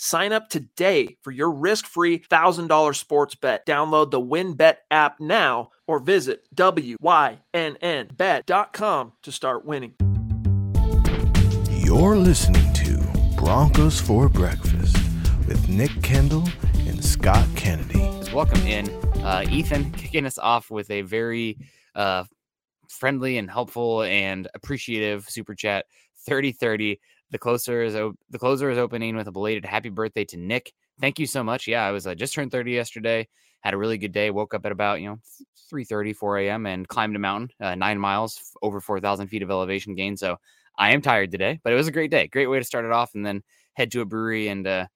Sign up today for your risk-free $1,000 sports bet. Download the WynnBET app now or visit wynnbet.com to start winning. You're listening to Broncos for Breakfast with Nick Kendell and Scott Kennedy. Welcome in. Uh, Ethan kicking us off with a very uh, friendly and helpful and appreciative super chat 3030 the closer is the closer is opening with a belated happy birthday to Nick. Thank you so much. Yeah, I was uh, just turned 30 yesterday. Had a really good day. Woke up at about you know 3:30, 4 a.m. and climbed a mountain, uh, nine miles, over 4,000 feet of elevation gain. So I am tired today, but it was a great day. Great way to start it off, and then head to a brewery and uh,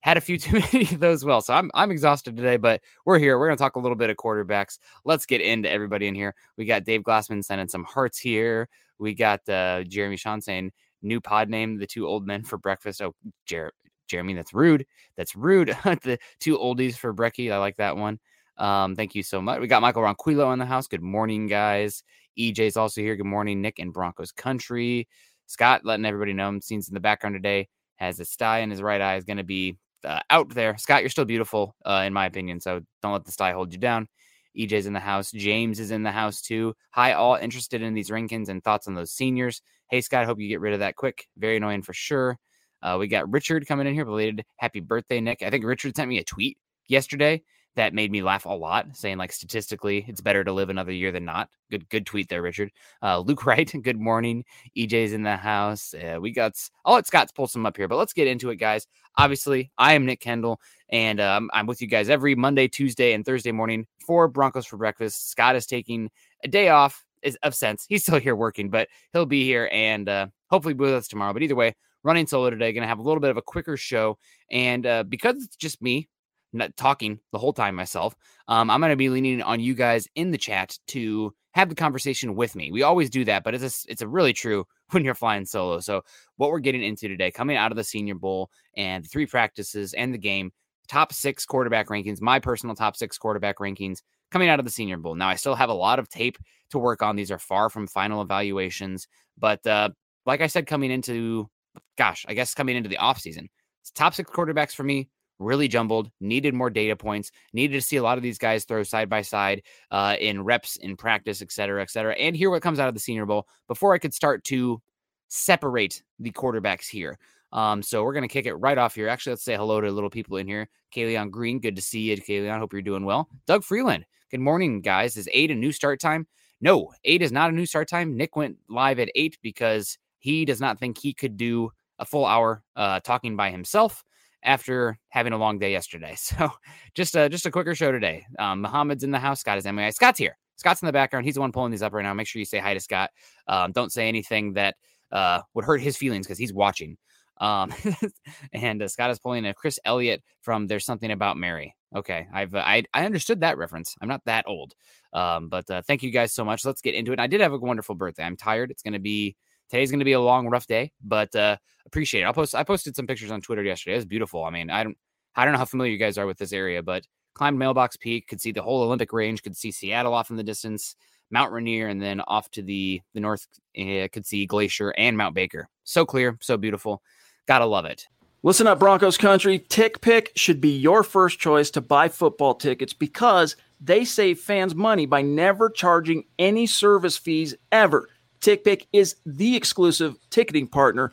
had a few too many of those. Well, so I'm I'm exhausted today, but we're here. We're gonna talk a little bit of quarterbacks. Let's get into everybody in here. We got Dave Glassman sending some hearts here. We got uh, Jeremy Sean saying new pod name, the two old men for breakfast. Oh, Jer- Jeremy, that's rude. That's rude. the two oldies for brekkie. I like that one. Um, thank you so much. We got Michael Ronquillo in the house. Good morning, guys. EJ's also here. Good morning, Nick in Broncos country. Scott letting everybody know scenes in the background today has a sty in his right eye is going to be uh, out there. Scott, you're still beautiful, uh, in my opinion. So don't let the sty hold you down. EJ's in the house. James is in the house too. Hi, all interested in these rankings and thoughts on those seniors. Hey, Scott, hope you get rid of that quick. Very annoying for sure. Uh, we got Richard coming in here, belated happy birthday, Nick. I think Richard sent me a tweet yesterday that made me laugh a lot, saying like statistically it's better to live another year than not. Good, good tweet there, Richard. Uh, Luke Wright, good morning. EJ's in the house. Uh, we got. I'll let Scott pull some up here, but let's get into it, guys. Obviously, I am Nick Kendell, and um, I'm with you guys every Monday, Tuesday, and Thursday morning for Broncos for breakfast. Scott is taking a day off is of sense. He's still here working, but he'll be here and uh, hopefully be with us tomorrow. But either way, running solo today, going to have a little bit of a quicker show. And uh, because it's just me not talking the whole time myself, um, I'm going to be leaning on you guys in the chat to have the conversation with me. We always do that, but it's a, it's a really true when you're flying solo. So what we're getting into today, coming out of the Senior Bowl and the three practices and the game, top six quarterback rankings, my personal top six quarterback rankings coming out of the Senior Bowl. Now, I still have a lot of tape to work on. These are far from final evaluations, but uh, like I said, coming into, gosh, I guess coming into the offseason, top six quarterbacks for me really jumbled, needed more data points, needed to see a lot of these guys throw side by side uh, in reps, in practice, et cetera, et cetera, and hear what comes out of the Senior Bowl before I could start to separate the quarterbacks here. Um, so we're going to kick it right off here. Actually, let's say hello to little people in here. Kayleon Green, good to see you, Kayleon. Hope you're doing well. Doug Freeland, good morning, guys. Is eight a new start time? No, eight is not a new start time. Nick went live at eight because he does not think he could do a full hour uh, talking by himself after having a long day yesterday. So just a just a quicker show today. Um, Muhammad's in the house. Scott is MIA. Scott's here. Scott's in the background. He's the one pulling these up right now. Make sure you say hi to Scott. Um, don't say anything that uh, would hurt his feelings because he's watching. Um, and uh, Scott is pulling a Chris Elliott from "There's Something About Mary." Okay, I've uh, I I understood that reference. I'm not that old, um, but uh, thank you guys so much. Let's get into it. I did have a wonderful birthday. I'm tired. It's gonna be today's gonna be a long, rough day, but uh, appreciate it. I'll post. I posted some pictures on Twitter yesterday. It was beautiful. I mean, I don't I don't know how familiar you guys are with this area, but climbed Mailbox Peak, could see the whole Olympic Range, could see Seattle off in the distance. Mount Rainier, and then off to the the north, uh, could see Glacier and Mount Baker. So clear, so beautiful. Gotta love it. Listen up, Broncos country. TickPick should be your first choice to buy football tickets because they save fans money by never charging any service fees ever. TickPick is the exclusive ticketing partner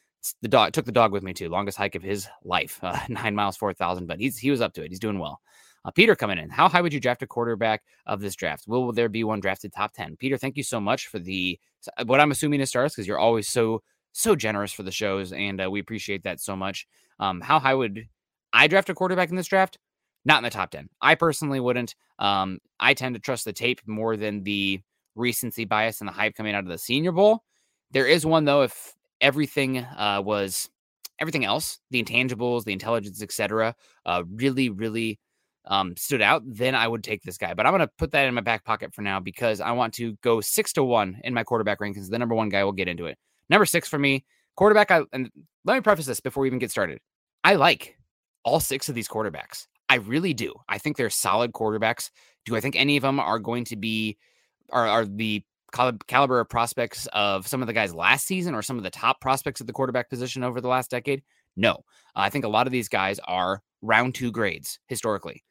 The dog took the dog with me too. Longest hike of his life, uh, nine miles, four thousand. But he's he was up to it. He's doing well. Uh, Peter coming in. How high would you draft a quarterback of this draft? Will, will there be one drafted top ten? Peter, thank you so much for the what I'm assuming is stars because you're always so so generous for the shows, and uh, we appreciate that so much. Um, how high would I draft a quarterback in this draft? Not in the top ten. I personally wouldn't. Um, I tend to trust the tape more than the recency bias and the hype coming out of the Senior Bowl. There is one though. If everything uh, was everything else, the intangibles, the intelligence, etc., uh, really, really um, stood out, then I would take this guy. But I'm going to put that in my back pocket for now because I want to go six to one in my quarterback rankings. The number one guy will get into it. Number six for me, quarterback. I, and let me preface this before we even get started. I like all six of these quarterbacks. I really do. I think they're solid quarterbacks. Do I think any of them are going to be are, are the caliber of prospects of some of the guys last season or some of the top prospects at the quarterback position over the last decade? No. I think a lot of these guys are round two grades historically.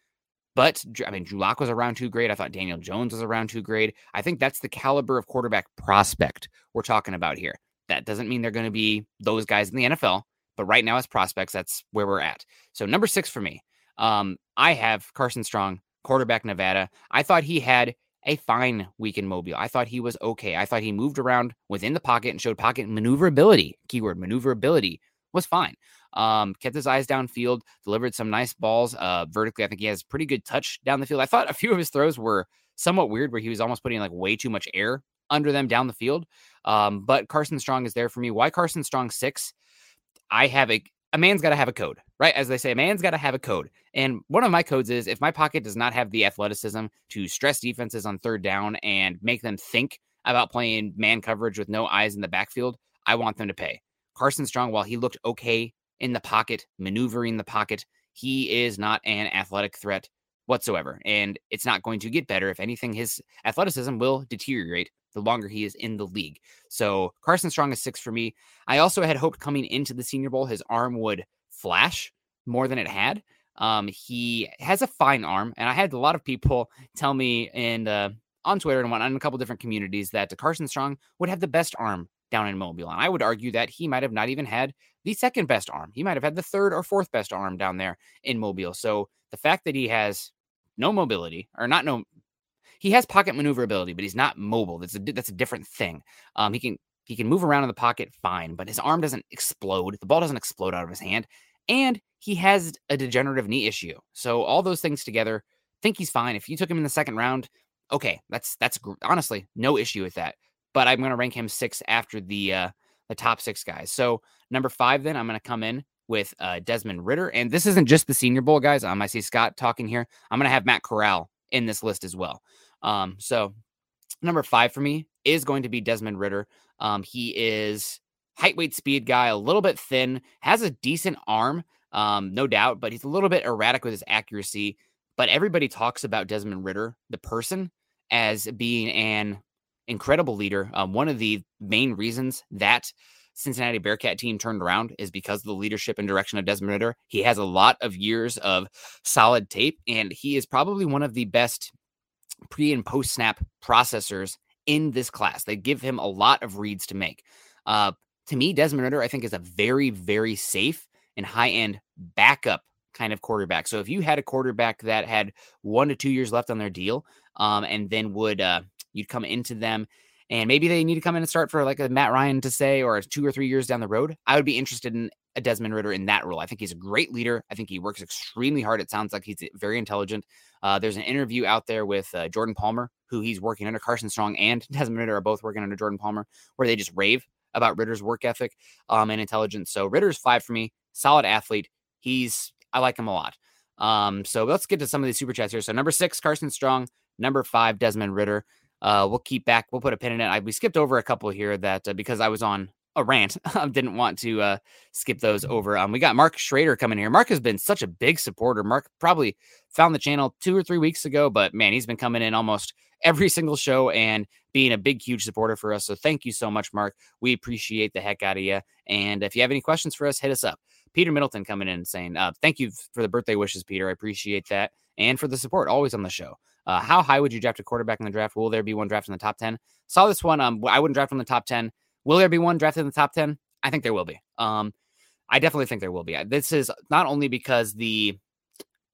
But I mean, Drew Lock was a round two grade. I thought Daniel Jones was a round two grade. I think that's the caliber of quarterback prospect we're talking about here. That doesn't mean they're going to be those guys in the NFL, but right now as prospects, that's where we're at. So number six for me, um, I have Carson Strong, quarterback Nevada. I thought he had a fine week in Mobile. I thought he was okay. I thought he moved around within the pocket and showed pocket maneuverability. Keyword maneuverability was fine. Um, kept his eyes downfield, delivered some nice balls uh, vertically. I think he has pretty good touch down the field. I thought a few of his throws were somewhat weird, where he was almost putting like way too much air under them down the field. Um, but Carson Strong is there for me. Why Carson Strong six? I have a a man's got to have a code, right? As they say, a man's got to have a code. And one of my codes is if my pocket does not have the athleticism to stress defenses on third down and make them think about playing man coverage with no eyes in the backfield, I want them to pay. Carson Strong, while he looked okay in the pocket, maneuvering the pocket, he is not an athletic threat whatsoever. And it's not going to get better. If anything, his athleticism will deteriorate the longer he is in the league. So Carson Strong is six for me. I also had hoped coming into the Senior Bowl his arm would flash more than it had. Um, he has a fine arm, and I had a lot of people tell me and uh, on Twitter and whatnot in a couple different communities that Carson Strong would have the best arm down in Mobile. And I would argue that he might have not even had the second best arm. He might have had the third or fourth best arm down there in Mobile. So the fact that he has no mobility or not no he has pocket maneuverability, but he's not mobile. That's a that's a different thing. Um, he can he can move around in the pocket fine, but his arm doesn't explode. The ball doesn't explode out of his hand, and he has a degenerative knee issue. So all those things together, think he's fine. If you took him in the second round, okay, that's that's honestly no issue with that. But I'm going to rank him six after the uh, the top six guys. So number five, then I'm going to come in with uh, Desmond Ridder. and this isn't just the Senior Bowl guys. Um, I see Scott talking here. I'm going to have Matt Corral in this list as well. Um, so number five for me is going to be Desmond Ridder. Um, he is height, weight, speed guy, a little bit thin, has a decent arm, um, no doubt, but he's a little bit erratic with his accuracy. But everybody talks about Desmond Ridder, the person, as being an incredible leader. Um, one of the main reasons that Cincinnati Bearcat team turned around is because of the leadership and direction of Desmond Ridder. He has a lot of years of solid tape, and he is probably one of the best pre and post snap processors in this class. They give him a lot of reads to make. Uh, to me, Desmond Ridder, I think, is a very, very safe and high end backup kind of quarterback. So if you had a quarterback that had one to two years left on their deal, um, and then would uh, you'd come into them and maybe they need to come in and start for like a Matt Ryan to say or two or three years down the road, I would be interested in a Desmond Ridder in that role. I think he's a great leader. I think he works extremely hard. It sounds like he's very intelligent. Uh, there's an interview out there with uh, Jordan Palmer, who he's working under. Carson Strong and Desmond Ridder are both working under Jordan Palmer, where they just rave about Ridder's work ethic um, and intelligence. So Ridder's five for me. Solid athlete. He's I like him a lot. Um, so let's get to some of these super chats here. So number six, Carson Strong. Number five, Desmond Ridder. Uh, we'll keep back. We'll put a pin in it. I, we skipped over a couple here that uh, because I was on a rant. I didn't want to uh, skip those over. Um, we got Mark Schrader coming here. Mark has been such a big supporter. Mark probably found the channel two or three weeks ago, but man, he's been coming in almost every single show and being a big, huge supporter for us. So thank you so much, Mark. We appreciate the heck out of you. And if you have any questions for us, hit us up. Peter Middleton coming in and saying, uh, thank you for the birthday wishes, Peter. I appreciate that. And for the support always on the show. Uh, how high would you draft a quarterback in the draft? Will there be one draft in the top 10? Saw this one. Um, I wouldn't draft in the top 10. Will there be one drafted in the top 10? I think there will be. Um, I definitely think there will be. This is not only because the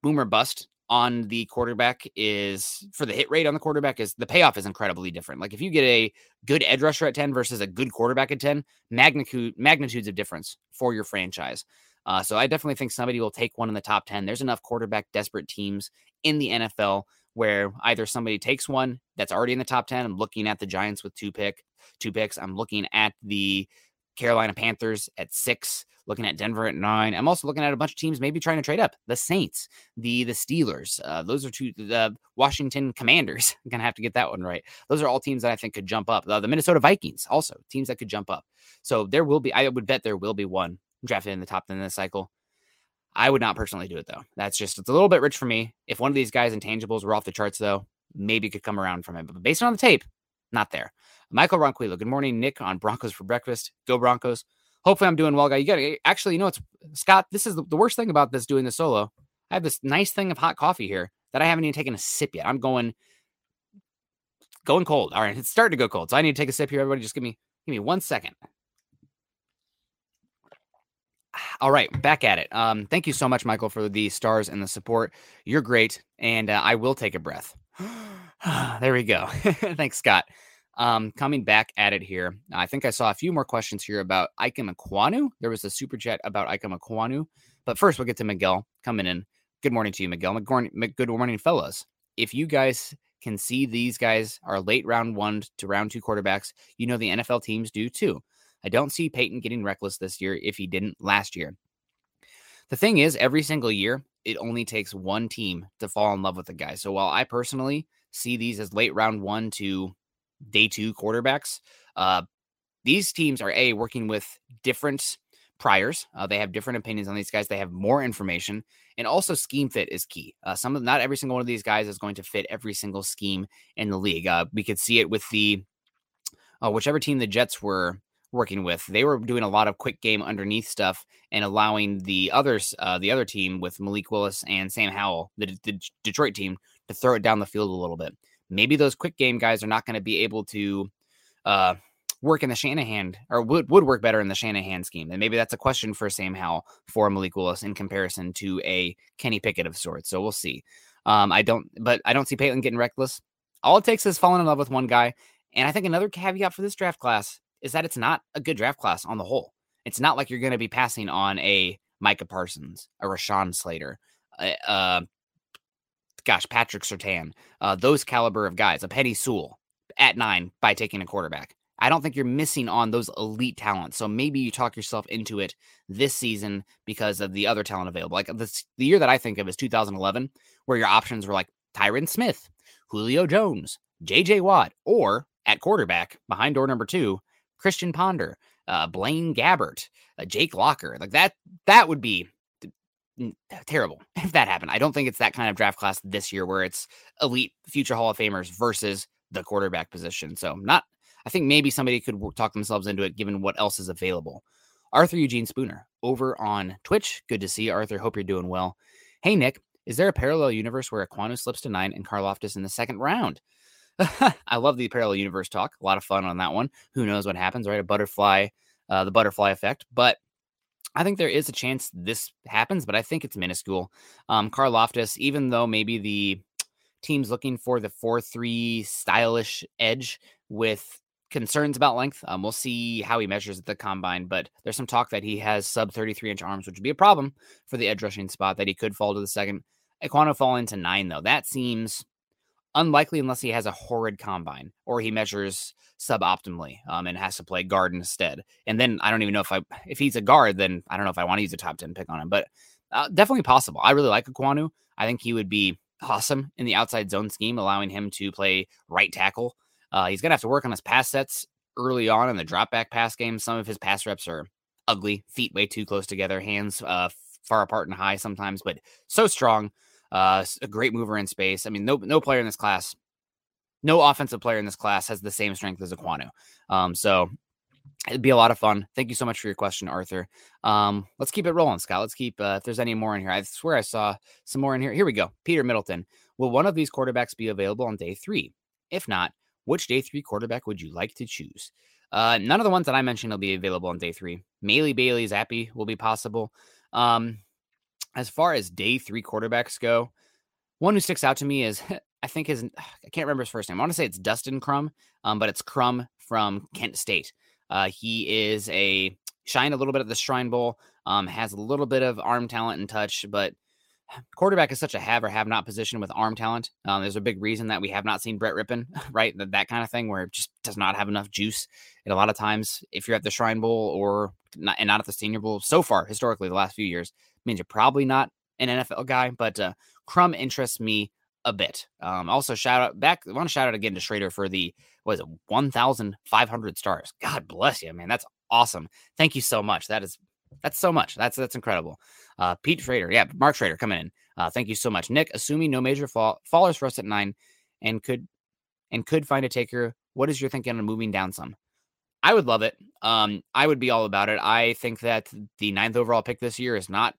boomer bust on the quarterback is for the hit rate on the quarterback is the payoff is incredibly different. Like if you get a good edge rusher at 10 versus a good quarterback at 10, magnitude magnitudes of difference for your franchise. Uh, so I definitely think somebody will take one in the top 10. There's enough quarterback desperate teams in the NFL where either somebody takes one that's already in the top 10. I'm looking at the Giants with two pick, two picks. I'm looking at the Carolina Panthers at six, looking at Denver at nine. I'm also looking at a bunch of teams maybe trying to trade up. The Saints, the the Steelers. Uh, those are two. The Washington Commanders. I'm gonna have to get that one right. Those are all teams that I think could jump up. Uh, the Minnesota Vikings also teams that could jump up. So there will be. I would bet there will be one drafted in the top 10 in the cycle. I would not personally do it though. That's just it's a little bit rich for me. If one of these guys intangibles were off the charts though, maybe could come around from it. But based on the tape, not there. Michael Ronquillo. Good morning, Nick on Broncos for breakfast. Go Broncos. Hopefully I'm doing well, guy. You got to eh, actually, you know, it's Scott. This is the, the worst thing about this doing the solo. I have this nice thing of hot coffee here that I haven't even taken a sip yet. I'm going going cold. All right, it's starting to go cold. So I need to take a sip here. Everybody, just give me give me one second. All right, back at it. Um, thank you so much, Michael, for the stars and the support. You're great, and uh, I will take a breath. there we go. Thanks, Scott. Um, coming back at it here, I think I saw a few more questions here about Ikem Ekwonu. There was a super chat about Ikem Ekwonu, but first we'll get to Miguel coming in. Good morning to you, Miguel. Good morning, fellas. If you guys can see these guys are late round one to round two quarterbacks, you know the NFL teams do too. I don't see Paton getting reckless this year if he didn't last year. The thing is, every single year, it only takes one team to fall in love with a guy. So while I personally see these as late round one to day two quarterbacks, uh, these teams are a working with different priors. Uh, they have different opinions on these guys. They have more information, and also scheme fit is key. Uh, some of not every single one of these guys is going to fit every single scheme in the league. Uh, we could see it with the uh, whichever team the Jets were working with. They were doing a lot of quick game underneath stuff and allowing the others, uh, the other team with Malik Willis and Sam Howell, the, the Detroit team, to throw it down the field a little bit. Maybe those quick game guys are not going to be able to uh, work in the Shanahan or would, would work better in the Shanahan scheme. And maybe that's a question for Sam Howell for Malik Willis in comparison to a Kenny Pickett of sorts. So we'll see. Um, I don't, but I don't see Paton getting reckless. All it takes is falling in love with one guy. And I think another caveat for this draft class is that it's not a good draft class on the whole. It's not like you're going to be passing on a Micah Parsons, a Rashawn Slater, uh, uh gosh, Patrick Surtain, uh, those caliber of guys, a Penei Sewell at nine by taking a quarterback. I don't think you're missing on those elite talents. So maybe you talk yourself into it this season because of the other talent available. Like this, the year that I think of is 2011, where your options were like Tyron Smith, Julio Jones, JJ Watt, or at quarterback behind door number two, Christian Ponder, uh, Blaine Gabbert, uh, Jake Locker. Like that, that would be terrible if that happened. I don't think it's that kind of draft class this year where it's elite future Hall of Famers versus the quarterback position. So not, I think maybe somebody could talk themselves into it given what else is available. Arthur Eugene Spooner over on Twitch. Good to see you, Arthur. Hope you're doing well. Hey, Nick, is there a parallel universe where Ekwonu slips to nine and Karlaftis in the second round? I love the parallel universe talk. A lot of fun on that one. Who knows what happens, right? A butterfly, uh, the butterfly effect. But I think there is a chance this happens, but I think it's minuscule. Um, Karlaftis, even though maybe the team's looking for the 4 3 stylish edge with concerns about length, um, we'll see how he measures at the combine. But there's some talk that he has sub 33 inch arms, which would be a problem for the edge rushing spot, that he could fall to the second. Ekwonu fall into nine, though. That seems unlikely unless he has a horrid combine or he measures suboptimally um, and has to play guard instead. And then I don't even know if I if he's a guard, then I don't know if I want to use a top ten pick on him, but uh, definitely possible. I really like Ekwonu. I think he would be awesome in the outside zone scheme, allowing him to play right tackle. Uh, he's gonna have to work on his pass sets early on in the drop back pass game. Some of his pass reps are ugly, feet way too close together, hands uh, far apart and high sometimes, but so strong. Uh, a great mover in space. I mean, no no player in this class, no offensive player in this class has the same strength as Ekwonu. Um, so it'd be a lot of fun. Thank you so much for your question, Arthur. Um, let's keep it rolling, Scott. Let's keep uh, if there's any more in here. I swear I saw some more in here. Here we go. Peter Middleton. Will one of these quarterbacks be available on day three? If not, which day three quarterback would you like to choose? Uh, none of the ones that I mentioned will be available on day three. Maley Bailey Zappe will be possible. Um, as far as day three quarterbacks go, one who sticks out to me is I think his I can't remember his first name. I want to say it's Dustin Crum, um, but it's Crum from Kent State. Uh, he is a shine a little bit at the Shrine Bowl, um, has a little bit of arm talent and touch, but quarterback is such a have or have not position with arm talent. Um, there's a big reason that we have not seen Brett Rypien, right? That, that kind of thing where it just does not have enough juice. And a lot of times, if you're at the Shrine Bowl or not, and not at the Senior Bowl, so far historically the last few years, means you're probably not an NFL guy. But uh, Crum interests me a bit. Um, also, shout out back. I want to shout out again to Schrader for the was it 1,500 stars. God bless you, man. That's awesome. Thank you so much. That is that's so much. That's that's incredible. Uh, Pete Schrader, yeah, Mark Schrader coming in. Uh, thank you so much, Nick. Assuming no major fall fallers for us at nine, and could and could find a taker. What is your thinking on moving down some? I would love it. Um, I would be all about it. I think that the ninth overall pick this year is not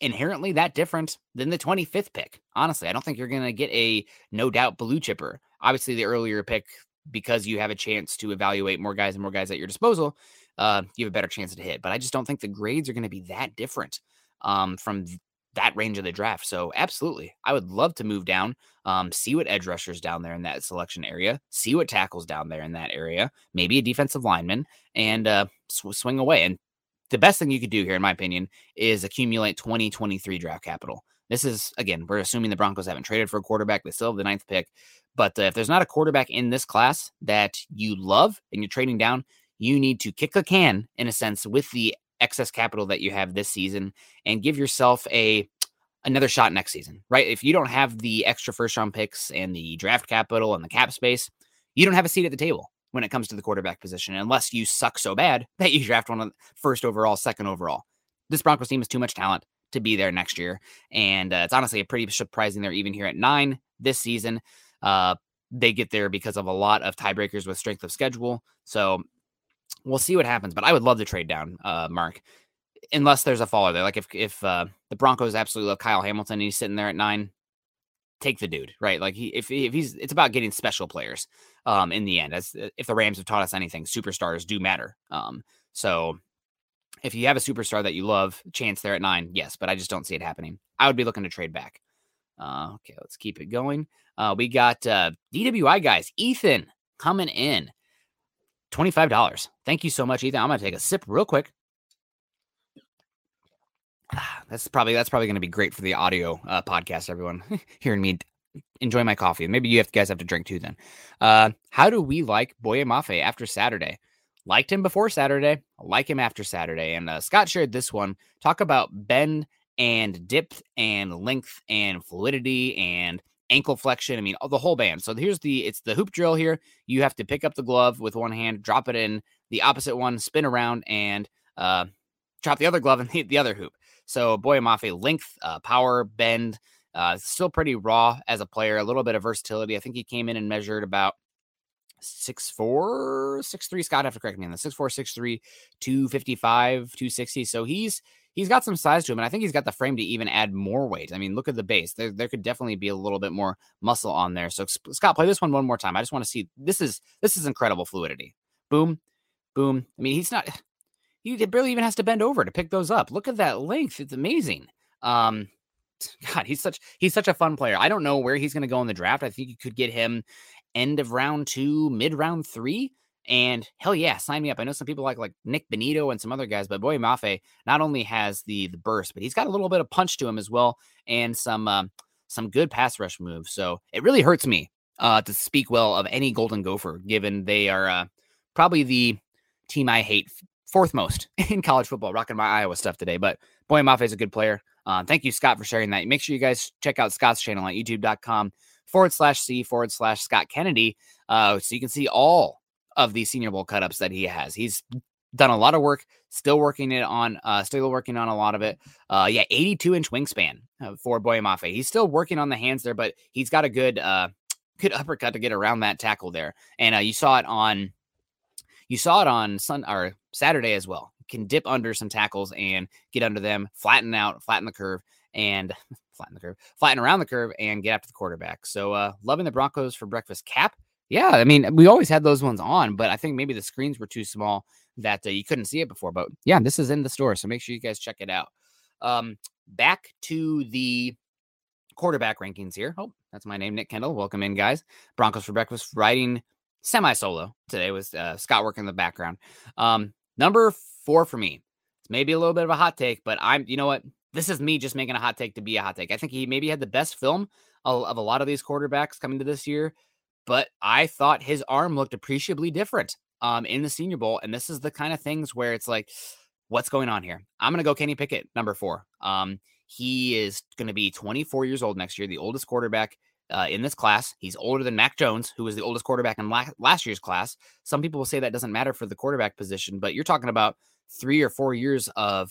inherently that different than the 25th pick. Honestly, I don't think you're going to get a no doubt blue chipper. Obviously, the earlier pick, because you have a chance to evaluate more guys and more guys at your disposal, uh, you have a better chance to hit. But I just don't think the grades are going to be that different um, from that range of the draft. So absolutely, I would love to move down, um, see what edge rushers down there in that selection area, see what tackles down there in that area, maybe a defensive lineman, and uh, sw- swing away. And the best thing you could do here, in my opinion, is accumulate 2023 draft capital. This is again, we're assuming the Broncos haven't traded for a quarterback; they still have the ninth pick. But uh, if there's not a quarterback in this class that you love and you're trading down, you need to kick a can in a sense with the excess capital that you have this season and give yourself a another shot next season, right? If you don't have the extra first round picks and the draft capital and the cap space, you don't have a seat at the table when it comes to the quarterback position, unless you suck so bad that you draft one first overall, second overall. This Broncos team has too much talent to be there next year. And uh, it's honestly a pretty surprising they're even here at nine this season. Uh, they get there because of a lot of tiebreakers with strength of schedule. So we'll see what happens. But I would love to trade down, uh, Mark, unless there's a faller there. Like if if uh, the Broncos absolutely love Kyle Hamilton and he's sitting there at nine, take the dude, right? Like he if if he's it's about getting special players. Um, in the end, as uh, if the Rams have taught us anything, superstars do matter. Um, so if you have a superstar that you love, chance there at nine, yes, but I just don't see it happening. I would be looking to trade back. Uh, okay, let's keep it going. Uh, we got uh, DWI guys, Ethan coming in. $25. Thank you so much, Ethan. I'm going to take a sip real quick. That's probably that's probably going to be great for the audio uh, podcast. Everyone hearing me enjoy my coffee. Maybe you have, guys have to drink too. Then, uh, how do we like Boye Mafe after Saturday? Liked him before Saturday. Like him after Saturday. And uh, Scott shared this one. Talk about bend and depth and length and fluidity and ankle flexion. I mean, the whole band. So here's the it's the hoop drill here. You have to pick up the glove with one hand, drop it in the opposite one, spin around, and uh, drop the other glove and hit the other hoop. So Boye Mafe, length, uh, power, bend, uh, still pretty raw as a player. A little bit of versatility. I think he came in and measured about six four, six three. Scott have to correct me on the six four, six three, two fifty five, two sixty. So he's he's got some size to him, and I think he's got the frame to even add more weight. I mean, look at the base; there, there could definitely be a little bit more muscle on there. So Scott, play this one one more time. I just want to see this is this is incredible fluidity. Boom, boom. I mean, he's not. He barely even has to bend over to pick those up. Look at that length; it's amazing. Um, God, he's such he's such a fun player. I don't know where he's going to go in the draft. I think you could get him end of round two, mid round three. And hell yeah, sign me up. I know some people like like Nik Bonitto and some other guys, but Boye Mafe not only has the the burst, but he's got a little bit of punch to him as well, and some um, some good pass rush moves. So it really hurts me uh, to speak well of any Golden Gopher, given they are uh, probably the team I hate fourth most in college football. Rocking my Iowa stuff today, but Boye Mafe is a good player. Uh, thank you, Scott, for sharing that. Make sure you guys check out Scott's channel at youtube.com forward slash C forward slash Scott Kennedy. Uh, so you can see all of these Senior Bowl cutups that he has. He's done a lot of work, still working it on, uh, still working on a lot of it. Uh, yeah, 82 inch wingspan uh, for Boye Mafe. He's still working on the hands there, but he's got a good, uh, good uppercut to get around that tackle there. And uh, you saw it on, you saw it on Sun or Saturday as well. Can dip under some tackles and get under them, flatten out, flatten the curve, and flatten the curve, flatten around the curve, and get after the quarterback. So, uh, loving the Broncos for breakfast cap. Yeah, I mean, we always had those ones on, but I think maybe the screens were too small that uh, you couldn't see it before. But yeah, this is in the store, so make sure you guys check it out. Um, back to the quarterback rankings here. Oh, that's my name, Nick Kendell. Welcome in, guys. Broncos for breakfast, writing semi solo today with uh, Scott working in the background. Um, number four for me. It's maybe a little bit of a hot take, but I'm, you know what? This is me just making a hot take to be a hot take. I think he maybe had the best film of, a lot of these quarterbacks coming to this year, but I thought his arm looked appreciably different um, in the Senior Bowl. And this is the kind of things where it's like, what's going on here? I'm going to go Kenny Pickett, number four. Um, he is going to be 24 years old next year, the oldest quarterback uh, in this class. He's older than Mac Jones, who was the oldest quarterback in la- last year's class. Some people will say that doesn't matter for the quarterback position, but you're talking about three or four years of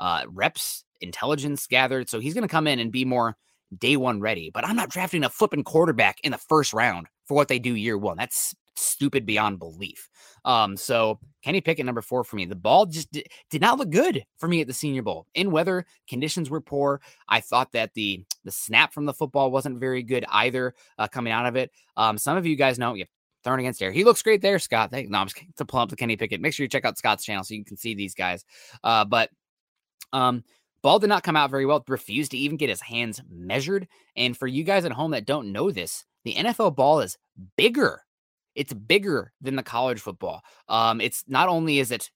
uh, reps, intelligence gathered. So he's going to come in and be more day one ready. But I'm not drafting a flipping quarterback in the first round for what they do year one. That's stupid beyond belief. Um, so Kenny Pickett, number four for me. The ball just did, did not look good for me at the Senior Bowl. In weather, conditions were poor. I thought that the the snap from the football wasn't very good either uh, coming out of it. Um, some of you guys know, yeah, throwing against air. He looks great there, Scott. Thank, no, I'm just to pull up the Kenny Pickett. Make sure you check out Scott's channel so you can see these guys. Uh, but um, Ball did not come out very well, refused to even get his hands measured. And for you guys at home that don't know this, the NFL ball is bigger it's bigger than the college football. Um, it's not only is it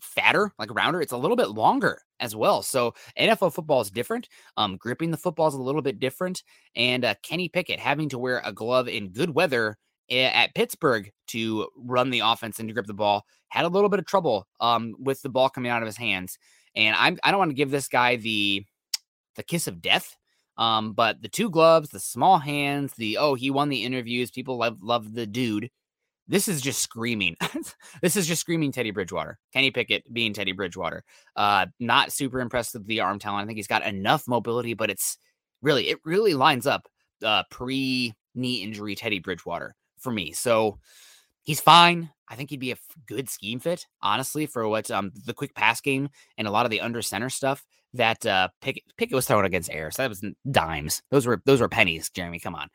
fatter, like rounder, it's a little bit longer as well. So NFL football is different. Um, gripping the football is a little bit different. And uh, Kenny Pickett having to wear a glove in good weather at Pittsburgh to run the offense and to grip the ball had a little bit of trouble um, with the ball coming out of his hands. And I'm I don't want to give this guy the the kiss of death. Um, but the two gloves, the small hands, the oh, he won the interviews. People love love the dude. This is just screaming. this is just screaming Teddy Bridgewater. Kenny Pickett being Teddy Bridgewater. Uh, not super impressed with the arm talent. I think he's got enough mobility, but it's really, it really lines up uh, pre knee injury Teddy Bridgewater for me. So he's fine. I think he'd be a good scheme fit, honestly, for what um the quick pass game and a lot of the under center stuff that uh Pickett, Pickett was throwing against air. So that was dimes. Those were those were pennies, Jeremy. Come on.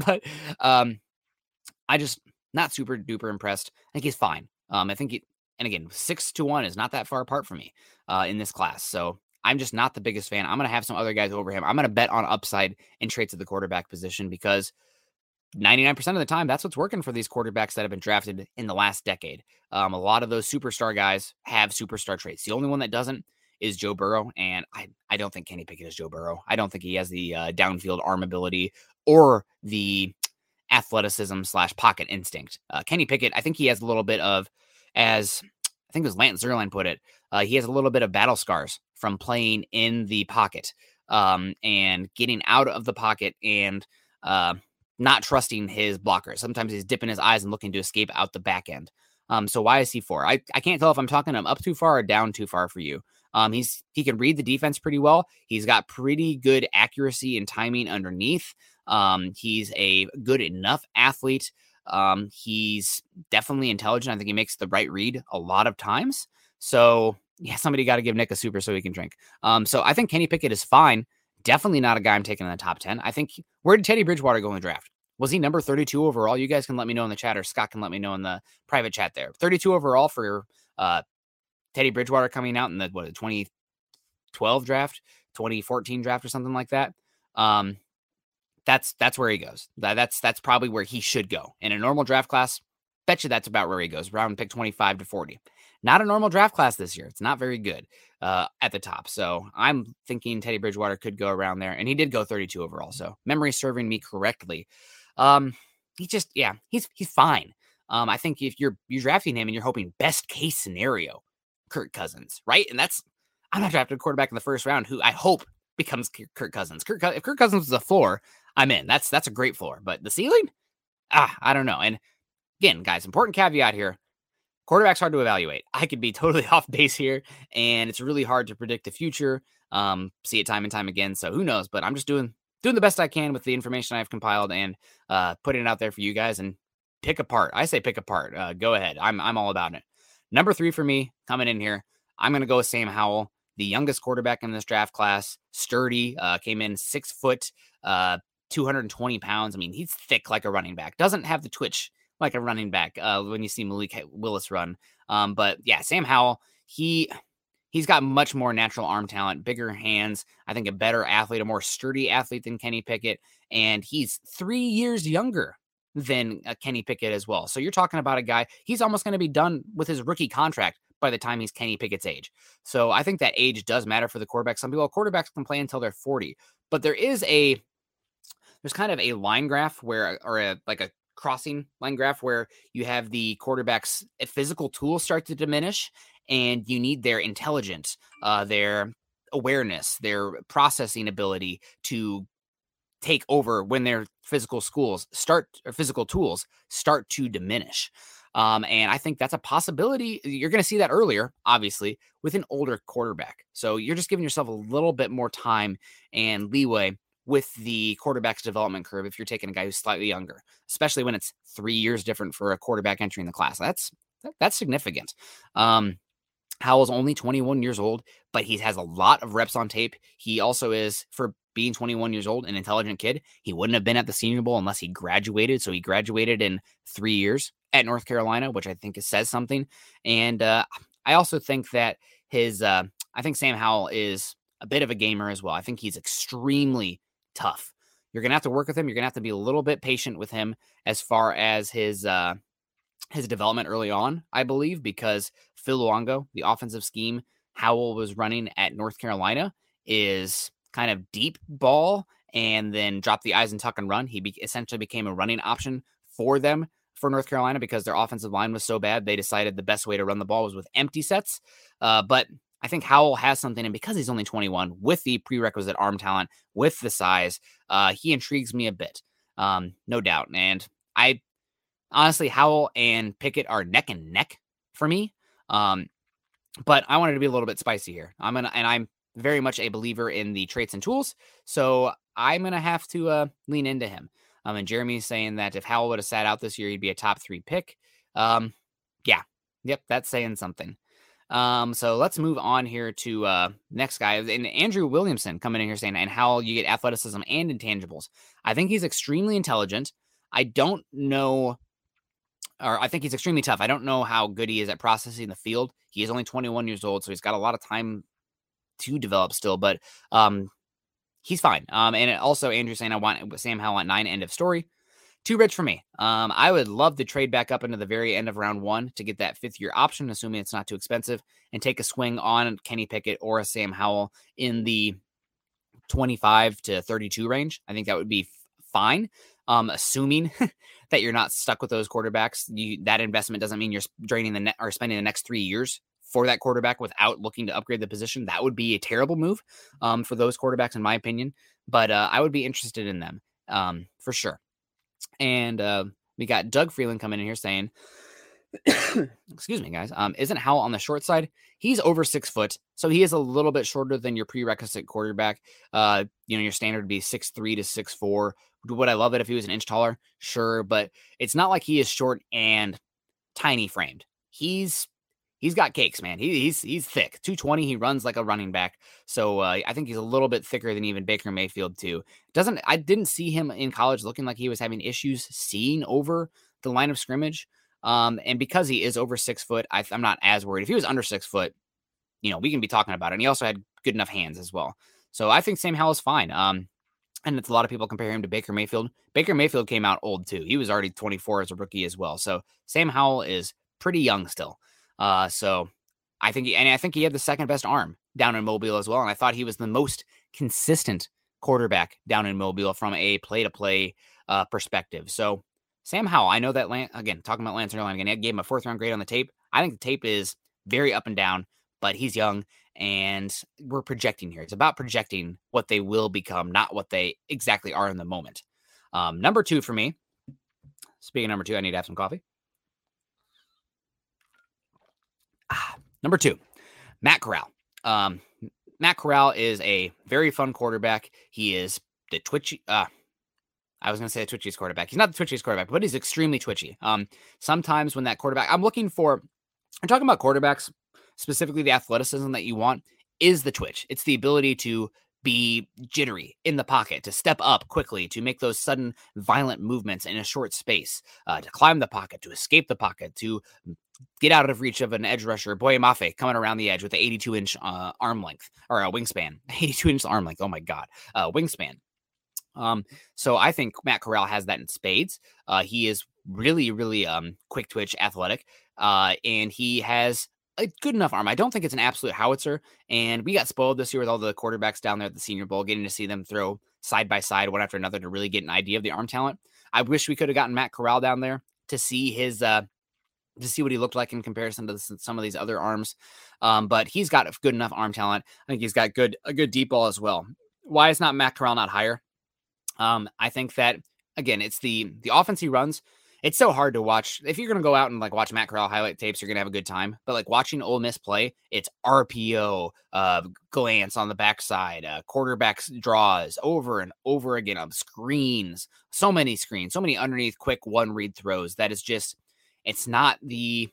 but um I just not super duper impressed. I think he's fine. Um, I think he, and again, six to one is not that far apart from me uh, in this class. So I'm just not the biggest fan. I'm going to have some other guys over him. I'm going to bet on upside and traits of the quarterback position because 99% of the time, that's what's working for these quarterbacks that have been drafted in the last decade. Um, a lot of those superstar guys have superstar traits. The only one that doesn't is Joe Burrow. And I, I don't think Kenny Pickett is Joe Burrow. I don't think he has the uh, downfield arm ability or the athleticism slash pocket instinct. Uh, Kenny Pickett, I think he has a little bit of, as I think it was Lance Zierlein put it, uh, he has a little bit of battle scars from playing in the pocket um, and getting out of the pocket and uh, not trusting his blockers. Sometimes he's dipping his eyes and looking to escape out the back end. Um, so why is he four? I, I can't tell if I'm talking him up too far or down too far for you. Um, he's he can read the defense pretty well. He's got pretty good accuracy and timing underneath. Um, he's a good enough athlete. Um, he's definitely intelligent. I think he makes the right read a lot of times. So yeah, somebody got to give Nick a super so he can drink. Um, so I think Kenny Pickett is fine. Definitely not a guy I'm taking in the top 10. I think where did Teddy Bridgewater go in the draft? Was he number 32 overall? You guys can let me know in the chat or Scott can let me know in the private chat there. 32 overall for uh, Teddy Bridgewater coming out in the what 2012 draft, 2014 draft or something like that. Um, that's that's where he goes. That, that's that's probably where he should go. In a normal draft class, bet you that's about where he goes. Round pick 25 to 40. Not a normal draft class this year. It's not very good uh, at the top. So I'm thinking Teddy Bridgewater could go around there. And he did go 32 overall. So memory serving me correctly. Um, he just, yeah, he's he's fine. Um, I think if you're you're drafting him and you're hoping best case scenario, Kirk Cousins, right? And that's I'm not drafting a quarterback in the first round who I hope becomes Kirk Cousins. Kirk, if Kirk Cousins is a floor, I'm in. That's that's a great floor. But the ceiling, ah, I don't know. And again, guys, important caveat here. Quarterback's hard to evaluate. I could be totally off base here, and it's really hard to predict the future. Um, see it time and time again. So who knows? But I'm just doing doing the best I can with the information I've compiled and uh, putting it out there for you guys and pick apart. I say pick apart. Uh, go ahead. I'm I'm all about it. Number three for me coming in here. I'm gonna go with Sam Howell, the youngest quarterback in this draft class. Sturdy, uh, came in six foot, uh, 220 pounds. I mean, he's thick like a running back. Doesn't have the twitch like a running back uh, when you see Malik Willis run. Um, but yeah, Sam Howell, he he's got much more natural arm talent, bigger hands. I think a better athlete, a more sturdy athlete than Kenny Pickett, and he's three years younger than uh, Kenny Pickett as well. So you're talking about a guy, he's almost going to be done with his rookie contract by the time he's Kenny Pickett's age. So I think that age does matter for the quarterback. Some people, quarterbacks can play until they're 40, but there is a, there's kind of a line graph where, or a, like a crossing line graph where you have the quarterback's eh, physical tools start to diminish and you need their intelligence, uh, their awareness, their processing ability to take over when their physical schools start or physical tools start to diminish. Um, and I think that's a possibility. You're going to see that earlier, obviously, with an older quarterback. So you're just giving yourself a little bit more time and leeway with the quarterback's development curve if you're taking a guy who's slightly younger, especially when it's three years different for a quarterback entering the class. That's that's significant. Um, Howell's only 21 years old, but he has a lot of reps on tape. He also is, for being 21 years old, an intelligent kid. He wouldn't have been at the Senior Bowl unless he graduated. So he graduated in three years at North Carolina, which I think says something. And uh, I also think that his, uh, I think Sam Howell is a bit of a gamer as well. I think he's extremely tough. You're gonna have to work with him. You're gonna have to be a little bit patient with him as far as his uh, his development early on, I believe, because Phil Longo, the offensive scheme Howell was running at North Carolina, is kind of deep ball and then drop the eyes and tuck and run. He be- essentially became a running option for them for North Carolina because their offensive line was so bad. They decided the best way to run the ball was with empty sets. Uh, but I think Howell has something, and because he's only 21, with the prerequisite arm talent, with the size, uh, he intrigues me a bit, um, no doubt. And I honestly, Howell and Pickett are neck and neck for me. Um, but I wanted to be a little bit spicy here. I'm gonna, and I'm very much a believer in the traits and tools. So I'm to have to uh, lean into him. Um, and Jeremy's saying that if Howell would have sat out this year, he'd be a top three pick. Um, yeah, yep, that's saying something. Um, so let's move on here to uh next guy and Andrew Williamson coming in here saying and how you get athleticism and intangibles. I think he's extremely intelligent. I don't know or I think he's extremely tough. I don't know how good he is at processing the field. He is only 21 years old, so he's got a lot of time to develop still, but um, he's fine. Um, and also Andrew saying I want Sam Howell at nine. End of story. Too rich for me. Um, I would love to trade back up into the very end of round one to get that fifth year option, assuming it's not too expensive, and take a swing on Kenny Pickett or a Sam Howell in the 25 to 32 range. I think that would be fine. Um, assuming that you're not stuck with those quarterbacks, you, that investment doesn't mean you're draining the net or spending the next three years for that quarterback without looking to upgrade the position, that would be a terrible move um, for those quarterbacks, in my opinion. But uh, I would be interested in them um, for sure. And uh, we got Doug Freeland coming in here saying, excuse me, guys, um, isn't Howell on the short side? He's over six foot, so he is a little bit shorter than your prerequisite quarterback. Uh, you know, your standard would be six three to six four. Would I love it if he was an inch taller? Sure, but it's not like he is short and tiny framed. He's he's got cakes, man. He, he's he's thick. 220. He runs like a running back. So uh, I think he's a little bit thicker than even Baker Mayfield too. Doesn't I didn't see him in college looking like he was having issues seeing over the line of scrimmage. Um, and because he is over six foot, I, I'm not as worried. If he was under six foot, you know, we can be talking about it. And he also had good enough hands as well. So I think Sam Howell is fine. Um, and it's a lot of people compare him to Baker Mayfield. Baker Mayfield came out old too. He was already 24 as a rookie as well. So Sam Howell is pretty young still. Uh, so I think, he, and I think he had the second best arm down in Mobile as well. And I thought he was the most consistent quarterback down in Mobile from a play to play uh perspective. So Sam Howell, I know that Lan- again talking about Lance Zierlein again. I gave him a fourth round grade on the tape. I think the tape is very up and down, but he's young and we're projecting here. It's about projecting what they will become, not what they exactly are in the moment. Um, number two for me. Speaking number two, I need to have some coffee. Ah, number two, Matt Corral. Um, Matt Corral is a very fun quarterback. He is the twitchy. Uh, I was going to say the twitchiest quarterback. He's not the twitchiest quarterback, but he's extremely twitchy. Um, sometimes when that quarterback, I'm looking for. I'm talking about quarterbacks specifically the athleticism that you want is the twitch. It's the ability to be jittery in the pocket, to step up quickly, to make those sudden violent movements in a short space, uh, to climb the pocket, to escape the pocket, to get out of reach of an edge rusher, Boye Mafe coming around the edge with the 82 inch uh, arm length or a wingspan, 82 inch arm length. Oh my God, uh, wingspan. Um, so I think Matt Corral has that in spades. Uh, he is really, really um, quick twitch, athletic, uh, and he has a good enough arm. I don't think it's an absolute howitzer. And we got spoiled this year with all the quarterbacks down there at the Senior Bowl, getting to see them throw side by side, one after another, to really get an idea of the arm talent. I wish we could have gotten Matt Corral down there to see his uh to see what he looked like in comparison to some of these other arms. Um, but he's got good enough arm talent. I think he's got good a good deep ball as well. Why is not Matt Corral not higher? Um, I think that again, it's the the offense he runs it's so hard to watch. If you're gonna go out and like watch Matt Corral highlight tapes, you're gonna have a good time. But like watching Ole Miss play, it's RPO, uh, glance on the backside, uh, quarterbacks draws over and over again of screens, so many screens, so many underneath quick one read throws. That is just, it's not the,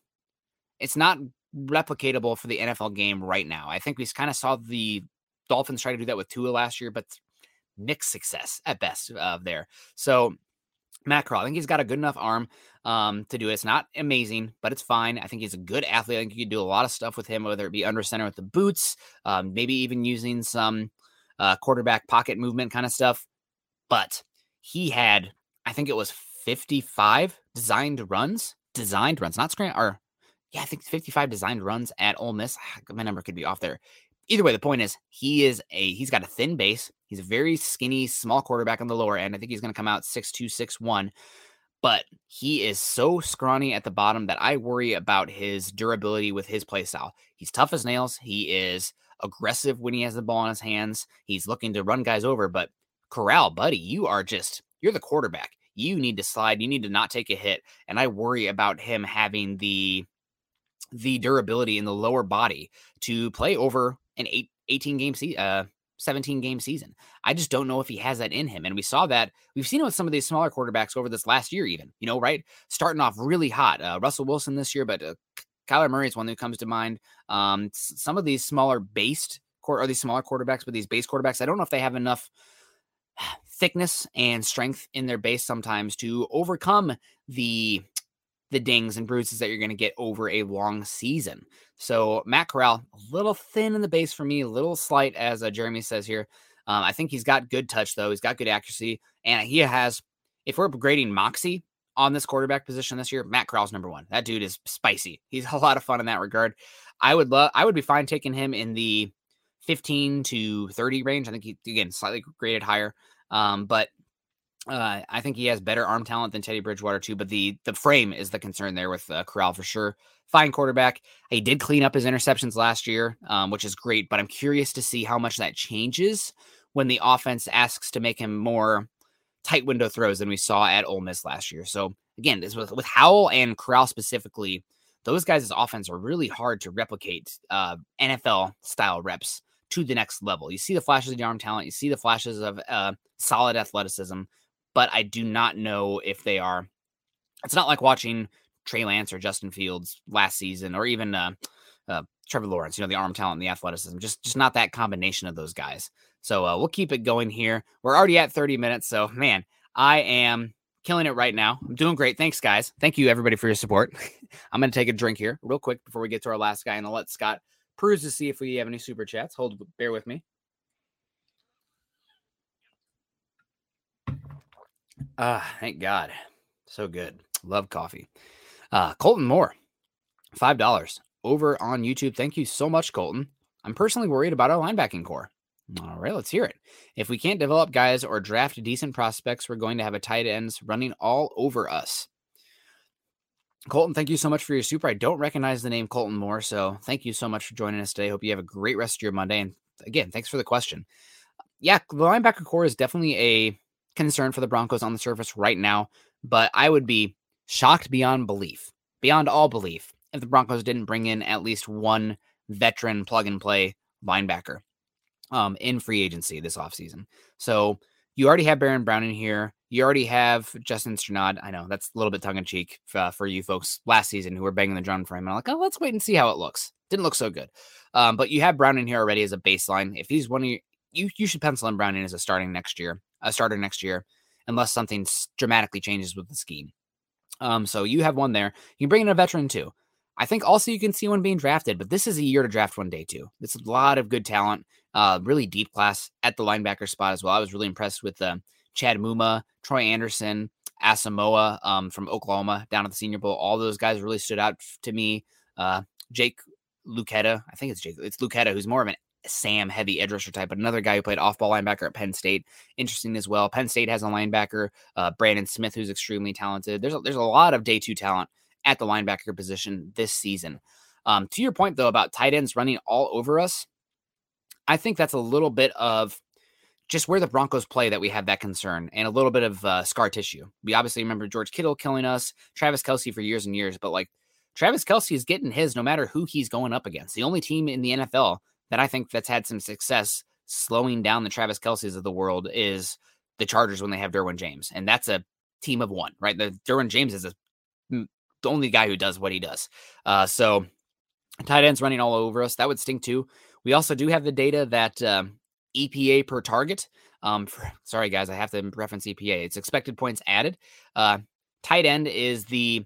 it's not replicatable for the NFL game right now. I think we kind of saw the Dolphins try to do that with Tua last year, but mixed success at best uh, there. So Corral. I think he's got a good enough arm um, to do it. It's not amazing, but it's fine. I think he's a good athlete. I think you could do a lot of stuff with him, whether it be under center with the boots, um, maybe even using some uh, quarterback pocket movement kind of stuff. But he had, I think it was 55 designed runs, designed runs, not screen, or yeah, I think 55 designed runs at Ole Miss. My number could be off there either way, the point is he is a he's got a thin base. He's a very skinny, small quarterback on the lower end. I think he's going to come out six two, six one, but he is so scrawny at the bottom that I worry about his durability with his play style. He's tough as nails. He is aggressive when he has the ball in his hands. He's looking to run guys over, but Corral, buddy, you are just you're the quarterback. You need to slide. You need to not take a hit, and I worry about him having the the durability in the lower body to play over an eight, 18 game season, uh, 17 game season. I just don't know if he has that in him. And we saw that we've seen it with some of these smaller quarterbacks over this last year, even, you know, right? Starting off really hot. Uh, Russell Wilson this year, but uh, Kyler Murray is one that comes to mind. Um, some of these smaller based or these smaller quarterbacks, but these base quarterbacks, I don't know if they have enough thickness and strength in their base sometimes to overcome the the dings and bruises that you're going to get over a long season. So Matt Corral, a little thin in the base for me, a little slight, as uh, Jeremy says here. Um, I think he's got good touch though. He's got good accuracy, and he has. If we're grading moxie on this quarterback position this year, Matt Corral's number one. That dude is spicy. He's a lot of fun in that regard. I would love. I would be fine taking him in the 15 to 30 range. I think he again slightly graded higher. Um, but uh, I think he has better arm talent than Teddy Bridgewater too, but the the frame is the concern there with uh, Corral for sure. Fine quarterback. He did clean up his interceptions last year, um, which is great. But I'm curious to see how much that changes when the offense asks to make him more tight window throws than we saw at Ole Miss last year. So again, this with with Howell and Corral specifically, those guys' offense are really hard to replicate uh, NFL style reps to the next level. You see the flashes of the arm talent, you see the flashes of uh, solid athleticism but I do not know if they are. It's not like watching Trey Lance or Justin Fields last season, or even uh, uh, Trevor Lawrence. You know, the arm talent, and the athleticism, just just not that combination of those guys. So uh, we'll keep it going here. We're already at 30 minutes, so man, I am killing it right now. I'm doing great. Thanks, guys. Thank you, everybody, for your support. I'm to take a drink here real quick before we get to our last guy, and I'll let Scott peruse to see if we have any super chats. Hold, bear with me. Ah, thank God. So good. Love coffee. Uh, Colton Moore, $5 over on YouTube. Thank you so much, Colton. I'm personally worried about our linebacking corps. All right, let's hear it. If we can't develop guys or draft decent prospects, we're going to have a tight ends running all over us. Colton, thank you so much for your super. I don't recognize the name Colton Moore, so thank you so much for joining us today. Hope you have a great rest of your Monday. And again, thanks for the question. Yeah, the linebacker corps is definitely a concern for the Broncos on the surface right now, but I would be shocked beyond belief, beyond all belief, if the Broncos didn't bring in at least one veteran plug and play linebacker um, in free agency this offseason. So you already have Baron Browning in here. You already have Justin Strnad. I know that's a little bit tongue in cheek uh, for you folks last season who were banging the drum for him. And I'm like, oh, let's wait and see how it looks. Didn't look so good. Um, but you have Brown in here already as a baseline. If he's one of your, you, you should pencil in Brown in as a starting next year, a starter next year, unless something dramatically changes with the scheme. Um, so you have one there. You can bring in a veteran too. I think also you can see one being drafted, but this is a year to draft one day too. It's a lot of good talent, uh, really deep class at the linebacker spot as well. I was really impressed with uh, Chad Muma, Troy Anderson, Asamoah um, from Oklahoma down at the Senior Bowl. All those guys really stood out to me. Uh, Jake Luketa, I think it's Jake. It's Luketa, who's more of an Sam heavy edge rusher type, but another guy who played off ball linebacker at Penn State. Interesting as well. Penn State has a linebacker, uh, Brandon Smith, who's extremely talented. There's a, there's a lot of day two talent at the linebacker position this season. Um, to your point, though, about tight ends running all over us, I think that's a little bit of just where the Broncos play that we have that concern and a little bit of uh, scar tissue. We obviously remember George Kittle killing us, Travis Kelce for years and years, but like Travis Kelce is getting his no matter who he's going up against. The only team in the NFL that I think that's had some success slowing down the Travis Kelce's of the world is the Chargers when they have Derwin James. And that's a team of one, right? The Derwin James is a the only guy who does what he does. Uh, so tight ends running all over us. That would stink too. We also do have the data that um, EPA per target. Um, for, sorry guys, I have to reference EPA. It's expected points added. Uh, tight end is the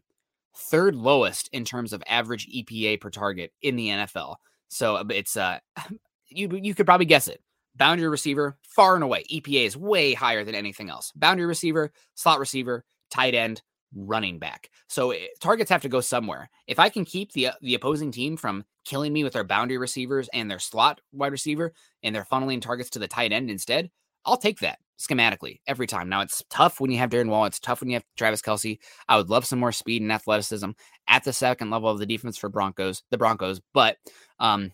third lowest in terms of average EPA per target in the NFL. So uh, it's uh, you you could probably guess it. Boundary receiver, far and away, EPA is way higher than anything else. Boundary receiver, slot receiver, tight end, running back. So it, eh, targets have to go somewhere. If I can keep the uh, the opposing team from killing me with their boundary receivers and their slot wide receiver and they're funneling targets to the tight end instead, I'll take that schematically every time. Now it's tough when you have Darren Waller. It's tough when you have Travis Kelce. I would love some more speed and athleticism at the second level of the defense for Broncos, the Broncos, but um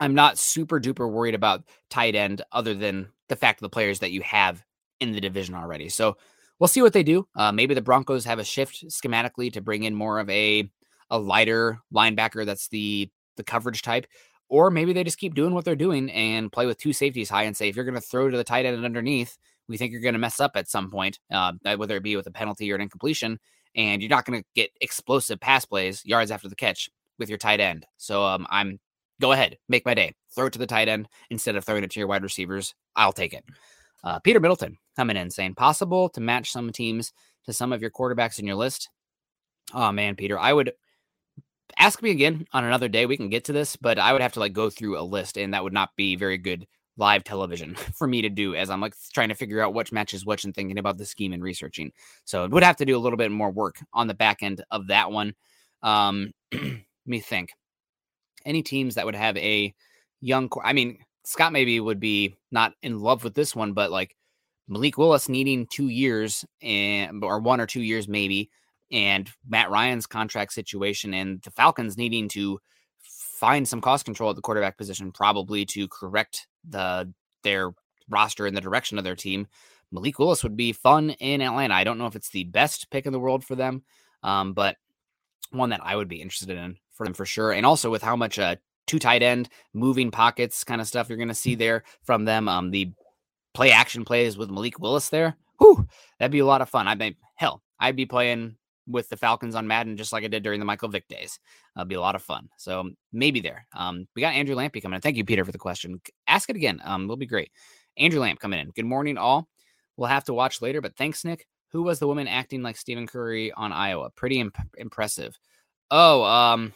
I'm not super duper worried about tight end other than the fact of the players that you have in the division already. So we'll see what they do. Uh, maybe the Broncos have a shift schematically to bring in more of a a lighter linebacker that's the the coverage type, or maybe they just keep doing what they're doing and play with two safeties high and say if you're going to throw to the tight end underneath, we think you're going to mess up at some point, uh, whether it be with a penalty or an incompletion, and you're not going to get explosive pass plays yards after the catch with your tight end. So um, I'm go ahead, make my day. Throw it to the tight end instead of throwing it to your wide receivers. I'll take it. Uh, Peter Middleton coming in saying possible to match some teams to some of your quarterbacks in your list. Oh man, Peter, I would ask me again on another day. We can get to this, but I would have to like go through a list, and that would not be very good live television for me to do as I'm like trying to figure out which matches which and thinking about the scheme and researching. So it would have to do a little bit more work on the back end of that one. Um, me think. Any teams that would have a young, I mean, Scott maybe would be not in love with this one, but like Malik Willis needing two years and or one or two years maybe, and Matt Ryan's contract situation and the Falcons needing to find some cost control at the quarterback position, probably to correct the their roster in the direction of their team. Malik Willis would be fun in Atlanta. I don't know if it's the best pick in the world for them, um, but one that I would be interested in for them for sure. And also with how much uh, two tight end moving pockets kind of stuff you're going to see there from them. Um, the play action plays with Malik Willis there. Whew, that'd be a lot of fun. I mean, hell, I'd be playing with the Falcons on Madden just like I did during the Michael Vick days. It'll be a lot of fun. So maybe there. Um, we got Andrew Lampy coming in. Thank you, Peter, for the question. Ask it again. Um, will be great. Andrew Lamp coming in. Good morning, all. We'll have to watch later, but thanks, Nick. Who was the woman acting like Stephen Curry on Iowa? Pretty imp- impressive. Oh, um,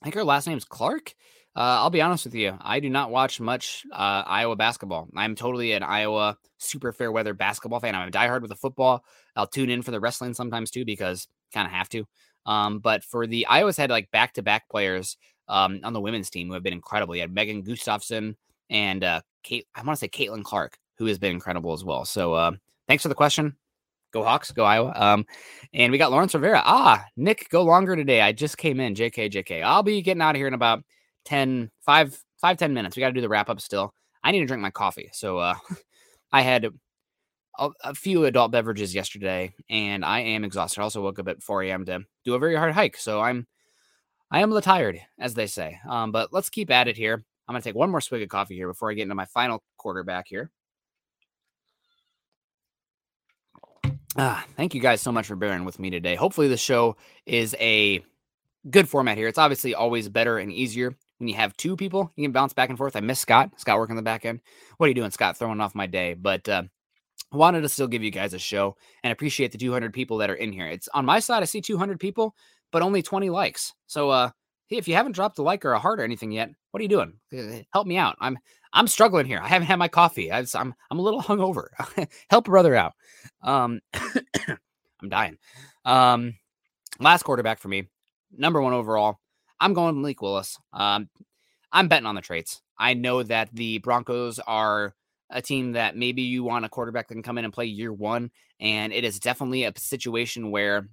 I think her last name's Clark. Uh, I'll be honest with you. I do not watch much uh, Iowa basketball. I'm totally an Iowa super fair weather basketball fan. I'm a diehard with the football. I'll tune in for the wrestling sometimes too because kind of have to. Um, but for the Iowa's had like back to back players um, on the women's team who have been incredible. You had Megan Gustafson and uh, Kate. I want to say Caitlin Clark, who has been incredible as well. So uh, thanks for the question. Go Hawks, go Iowa. Um, and we got Lawrence Rivera. Ah, Nick, go longer today. I just came in. JK, JK. I'll be getting out of here in about 10, 5, 5 10 minutes. We got to do the wrap up still. I need to drink my coffee. So uh, I had a, a, few adult beverages yesterday and I am exhausted. I also woke up at 4 a.m. to do a very hard hike. So I'm I am a little tired, as they say. Um, but let's keep at it here. I'm going to take one more swig of coffee here before I get into my final quarterback here. Ah, thank you guys so much for bearing with me today. Hopefully, the show is a good format here. It's obviously always better and easier when you have two people. You can bounce back and forth. I miss Scott. Scott working the back end. What are you doing, Scott? Throwing off my day. But uh, wanted to still give you guys a show and appreciate the 200 people that are in here. It's on my side. I see 200 people, but only 20 likes. So, uh, hey, if you haven't dropped a like or a heart or anything yet, what are you doing? Help me out. I'm I'm struggling here. I haven't had my coffee. I am I'm, I'm a little hungover. help brother out. Um, I'm dying. Um, last quarterback for me, number one overall. I'm going Malik Willis. Um, I'm betting on the traits. I know that the Broncos are a team that maybe you want a quarterback that can come in and play year one, and it is definitely a situation where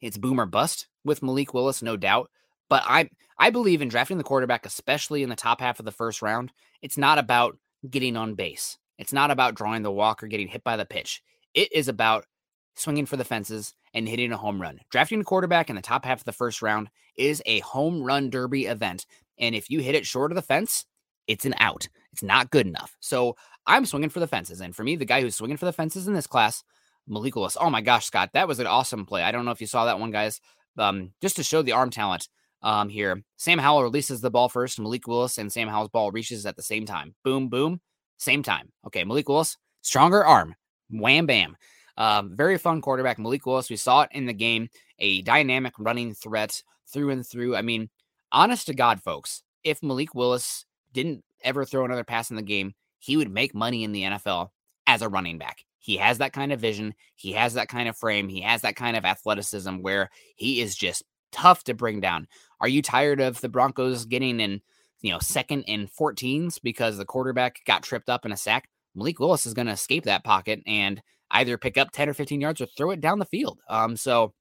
it's boomer bust with Malik Willis, no doubt. But I I believe in drafting the quarterback, especially in the top half of the first round. It's not about getting on base. It's not about drawing the walk or getting hit by the pitch. It is about swinging for the fences and hitting a home run. Drafting a quarterback in the top half of the first round is a home run derby event. And if you hit it short of the fence, it's an out. It's not good enough. So I'm swinging for the fences. And for me, the guy who's swinging for the fences in this class, Malik Willis. Oh my gosh, Scott, that was an awesome play. I don't know if you saw that one, guys. Um, just to show the arm talent um, here. Sam Howell releases the ball first. Malik Willis and Sam Howell's ball reaches at the same time. Boom, boom, same time. Okay, Malik Willis, stronger arm. Wham, bam. Um, very fun quarterback, Malik Willis. We saw it in the game, a dynamic running threat through and through. I mean, honest to God, folks, if Malik Willis didn't ever throw another pass in the game, he would make money in the NFL as a running back. He has that kind of vision. He has that kind of frame. He has that kind of athleticism where he is just tough to bring down. Are you tired of the Broncos getting in, you know, second and 14s because the quarterback got tripped up in a sack? Malik Willis is going to escape that pocket and either pick up 10 or 15 yards or throw it down the field. Um, so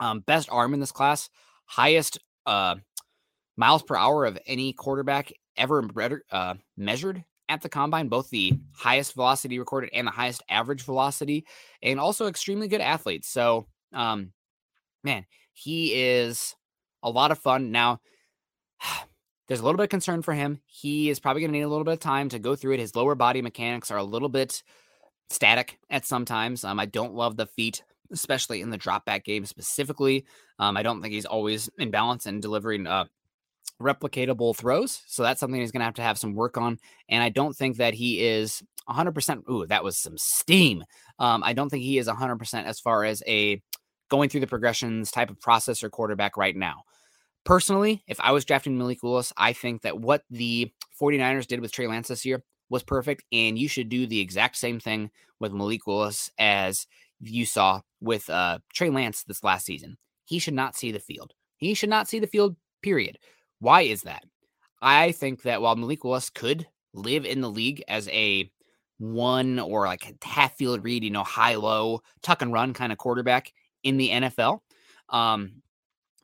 um, best arm in this class, highest uh, miles per hour of any quarterback ever uh, measured at the combine, both the highest velocity recorded and the highest average velocity, and also extremely good athletes. So, um, man, he is a lot of fun. Now, there's a little bit of concern for him. He is probably going to need a little bit of time to go through it. His lower body mechanics are a little bit static at sometimes. Um, I don't love the feet, especially in the drop back game specifically. Um, I don't think he's always in balance and delivering uh, replicatable throws. So that's something he's going to have to have some work on. And I don't think that he is 100%. Ooh, that was some steam. Um, I don't think he is 100% as far as a going through the progressions type of process or quarterback right now. Personally, if I was drafting Malik Willis, I think that what the 49ers did with Trey Lance this year was perfect. And you should do the exact same thing with Malik Willis as you saw with uh, Trey Lance this last season. He should not see the field. He should not see the field, period. Why is that? I think that while Malik Willis could live in the league as a one or like half field read, you know, high low, tuck and run kind of quarterback in the NFL, um,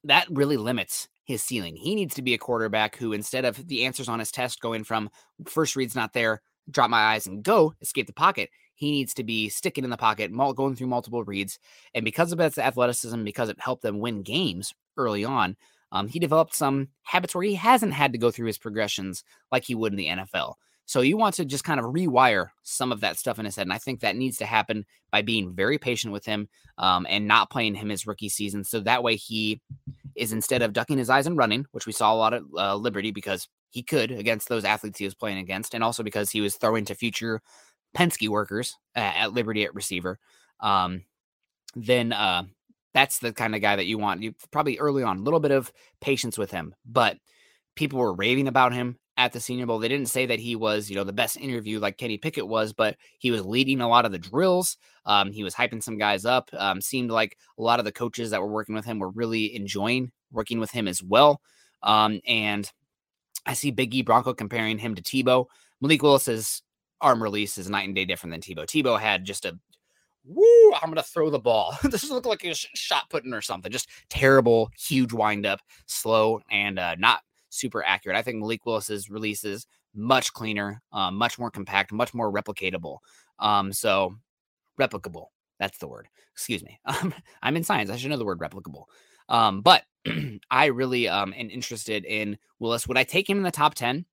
that really limits his ceiling. He needs to be a quarterback who, instead of the answers on his test going from first read's not there, drop my eyes and go, escape the pocket, he needs to be sticking in the pocket, going through multiple reads. And because of its athleticism, because it helped them win games early on, um, he developed some habits where he hasn't had to go through his progressions like he would in the NFL. So you want to just kind of rewire some of that stuff in his head. And I think that needs to happen by being very patient with him um, and not playing him his rookie season. So that way he is instead of ducking his eyes and running, which we saw a lot of uh, Liberty because he could against those athletes he was playing against, and also because he was throwing to future Penske workers uh, at Liberty at receiver. Um, then uh, that's the kind of guy that you want. You probably early on a little bit of patience with him, but people were raving about him at the Senior Bowl. They didn't say that he was, you know, the best interview like Kenny Pickett was, but he was leading a lot of the drills. Um, he was hyping some guys up. Um, seemed like a lot of the coaches that were working with him were really enjoying working with him as well. Um, and I see Big E Bronco comparing him to Tebow. Malik Willis's arm release is night and day different than Tebow. Tebow had just a woo, I'm gonna throw the ball. this looked like a shot putting or something. Just terrible, huge windup, slow, and uh, not super accurate. I think Malik Willis's release is much cleaner, um, much more compact, much more replicatable. Um, so replicable. That's the word. Excuse me. Um, I'm in science. I should know the word replicable. Um, but I really um am interested in Willis. Would I take him in the top 10?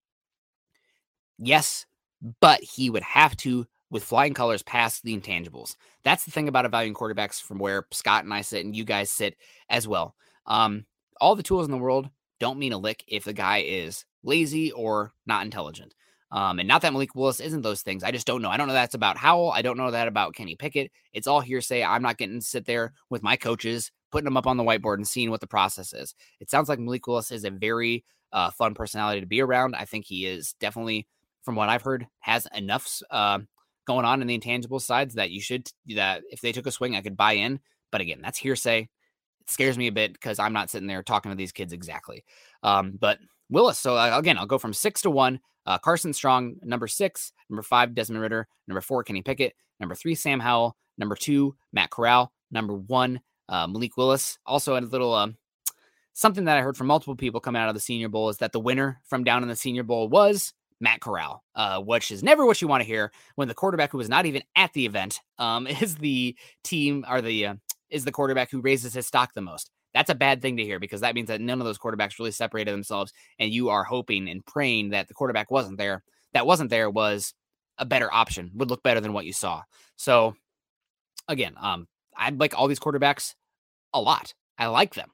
Yes, but he would have to, with flying colors, pass the intangibles. That's the thing about evaluating quarterbacks from where Scott and I sit and you guys sit as well. Um, all the tools in the world don't mean a lick if the guy is lazy or not intelligent. Um, and not that Malik Willis isn't those things. I just don't know. I don't know that's about Howell. I don't know that about Kenny Pickett. It's all hearsay. I'm not getting to sit there with my coaches, putting them up on the whiteboard and seeing what the process is. It sounds like Malik Willis is a very uh, fun personality to be around. I think he is definitely, from what I've heard, has enough uh, going on in the intangible sides that you should that if they took a swing, I could buy in. But again, that's hearsay. It scares me a bit because I'm not sitting there talking to these kids exactly. Um, but Willis. So uh, again, I'll go from six to one. Uh, Carson Strong, number six. Number five, Desmond Ridder. Number four, Kenny Pickett. Number three, Sam Howell. Number two, Matt Corral. Number one, uh, Malik Willis. Also, a little um, something that I heard from multiple people coming out of the Senior Bowl is that the winner from down in the Senior Bowl was Matt Corral, uh, which is never what you want to hear when the quarterback who was not even at the event um, is the team or the uh, is the quarterback who raises his stock the most. That's a bad thing to hear because that means that none of those quarterbacks really separated themselves, and you are hoping and praying that the quarterback wasn't there. That wasn't there was a better option, would look better than what you saw. So, again, um, I like all these quarterbacks a lot. I like them.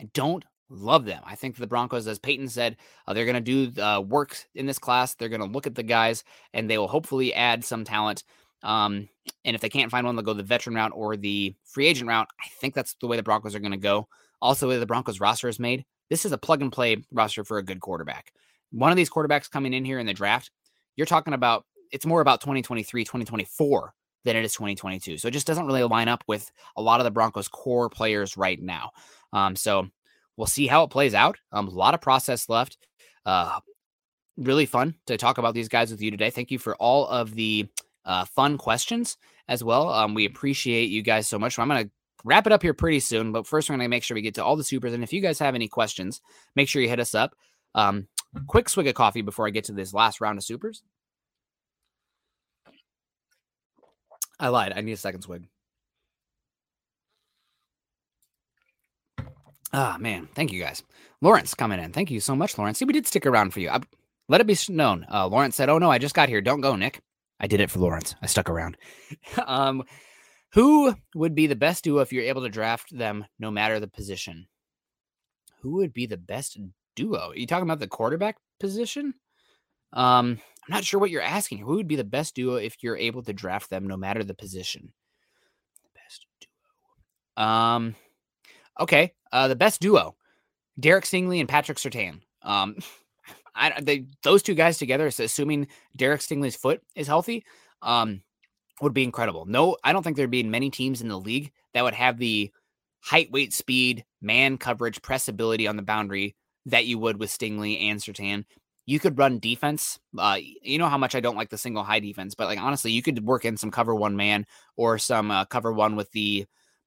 I don't love them. I think the Broncos, as Paton said, uh, they're going to do uh, work in this class. They're going to look at the guys, and they will hopefully add some talent um, and if they can't find one, they'll go the veteran route or the free agent route. I think that's the way the Broncos are going to go. Also, the the Broncos roster is made, this is a plug and play roster for a good quarterback. One of these quarterbacks coming in here in the draft, you're talking about it's more about 2023, 2024 than it is 2022. So it just doesn't really line up with a lot of the Broncos core players right now. Um, so we'll see how it plays out. Um, a lot of process left. Uh, really fun to talk about these guys with you today. Thank you for all of the uh, fun questions as well. Um, we appreciate you guys so much. I'm going to wrap it up here pretty soon, but first we're going to make sure we get to all the supers. And if you guys have any questions, make sure you hit us up. Um, quick swig of coffee before I get to this last round of supers. I lied. I need a second swig. Ah, man. Thank you guys. Lawrence coming in. Thank you so much, Lawrence. See, we did stick around for you. I, let it be known. Uh, Lawrence said, Oh, no, I just got here. Don't go, Nick. I did it for Lawrence. I stuck around. um, who would be the best duo if you're able to draft them no matter the position? Who would be the best duo? Are you talking about the quarterback position? Um, I'm not sure what you're asking. Who would be the best duo if you're able to draft them no matter the position? The best duo. Um, okay. Uh, the best duo, Derek Stingley and Patrick Surtain. Um, I they those two guys together, assuming Derek Stingley's foot is healthy, um, would be incredible. No, I don't think there'd be many teams in the league that would have the height, weight, speed, man coverage, press ability on the boundary that you would with Stingley and Surtain. You could run defense. Uh, you know how much I don't like the single high defense, but like honestly, you could work in some cover one man or some uh, cover one with the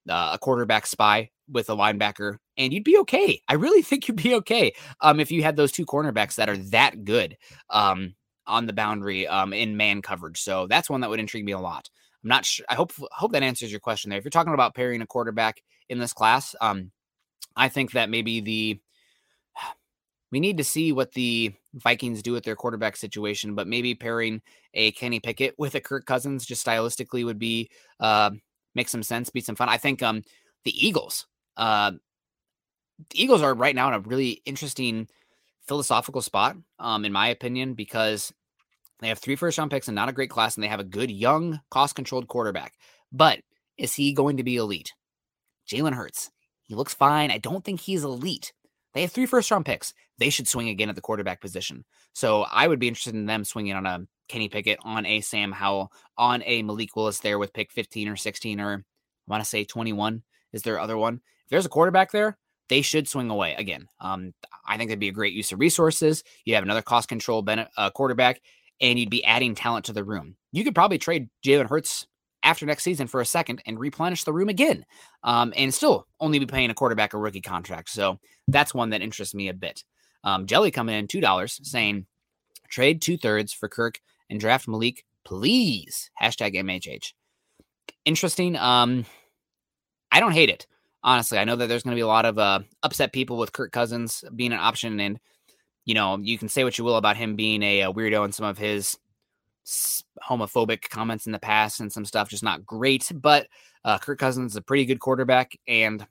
uh, a quarterback spy with a linebacker, and you'd be okay. I really think you'd be okay um, if you had those two cornerbacks that are that good um, on the boundary um, in man coverage. So that's one that would intrigue me a lot. I'm not sure. I hope hope that answers your question there. If you're talking about pairing a quarterback in this class, um, I think that maybe the we need to see what the Vikings do with their quarterback situation, but maybe pairing a Kenny Pickett with a Kirk Cousins just stylistically would be uh, make some sense, be some fun. I think um, the Eagles uh, the Eagles are right now in a really interesting philosophical spot, um, in my opinion, because they have three first round picks and not a great class, and they have a good young, cost controlled quarterback. But is he going to be elite? Jalen Hurts. He looks fine. I don't think he's elite. They have three first round picks. They should swing again at the quarterback position. So I would be interested in them swinging on a Kenny Pickett, on a Sam Howell, on a Malik Willis there with pick 15 or 16 or I want to say 21 is their other one. If there's a quarterback there, they should swing away again. Um, I think that'd be a great use of resources. You have another cost control ben- uh, quarterback, and you'd be adding talent to the room. You could probably trade Jalen Hurts after next season for a second and replenish the room again, um, and still only be paying a quarterback a rookie contract. So that's one that interests me a bit. Um, Jelly coming in two dollars saying trade two thirds for Kirk and draft Malik, please. Hashtag MHH. Interesting. Um, I don't hate it. Honestly, I know that there's going to be a lot of uh, upset people with Kirk Cousins being an option, and you know you can say what you will about him being a, a weirdo and some of his homophobic comments in the past and some stuff just not great. But uh, Kirk Cousins is a pretty good quarterback, and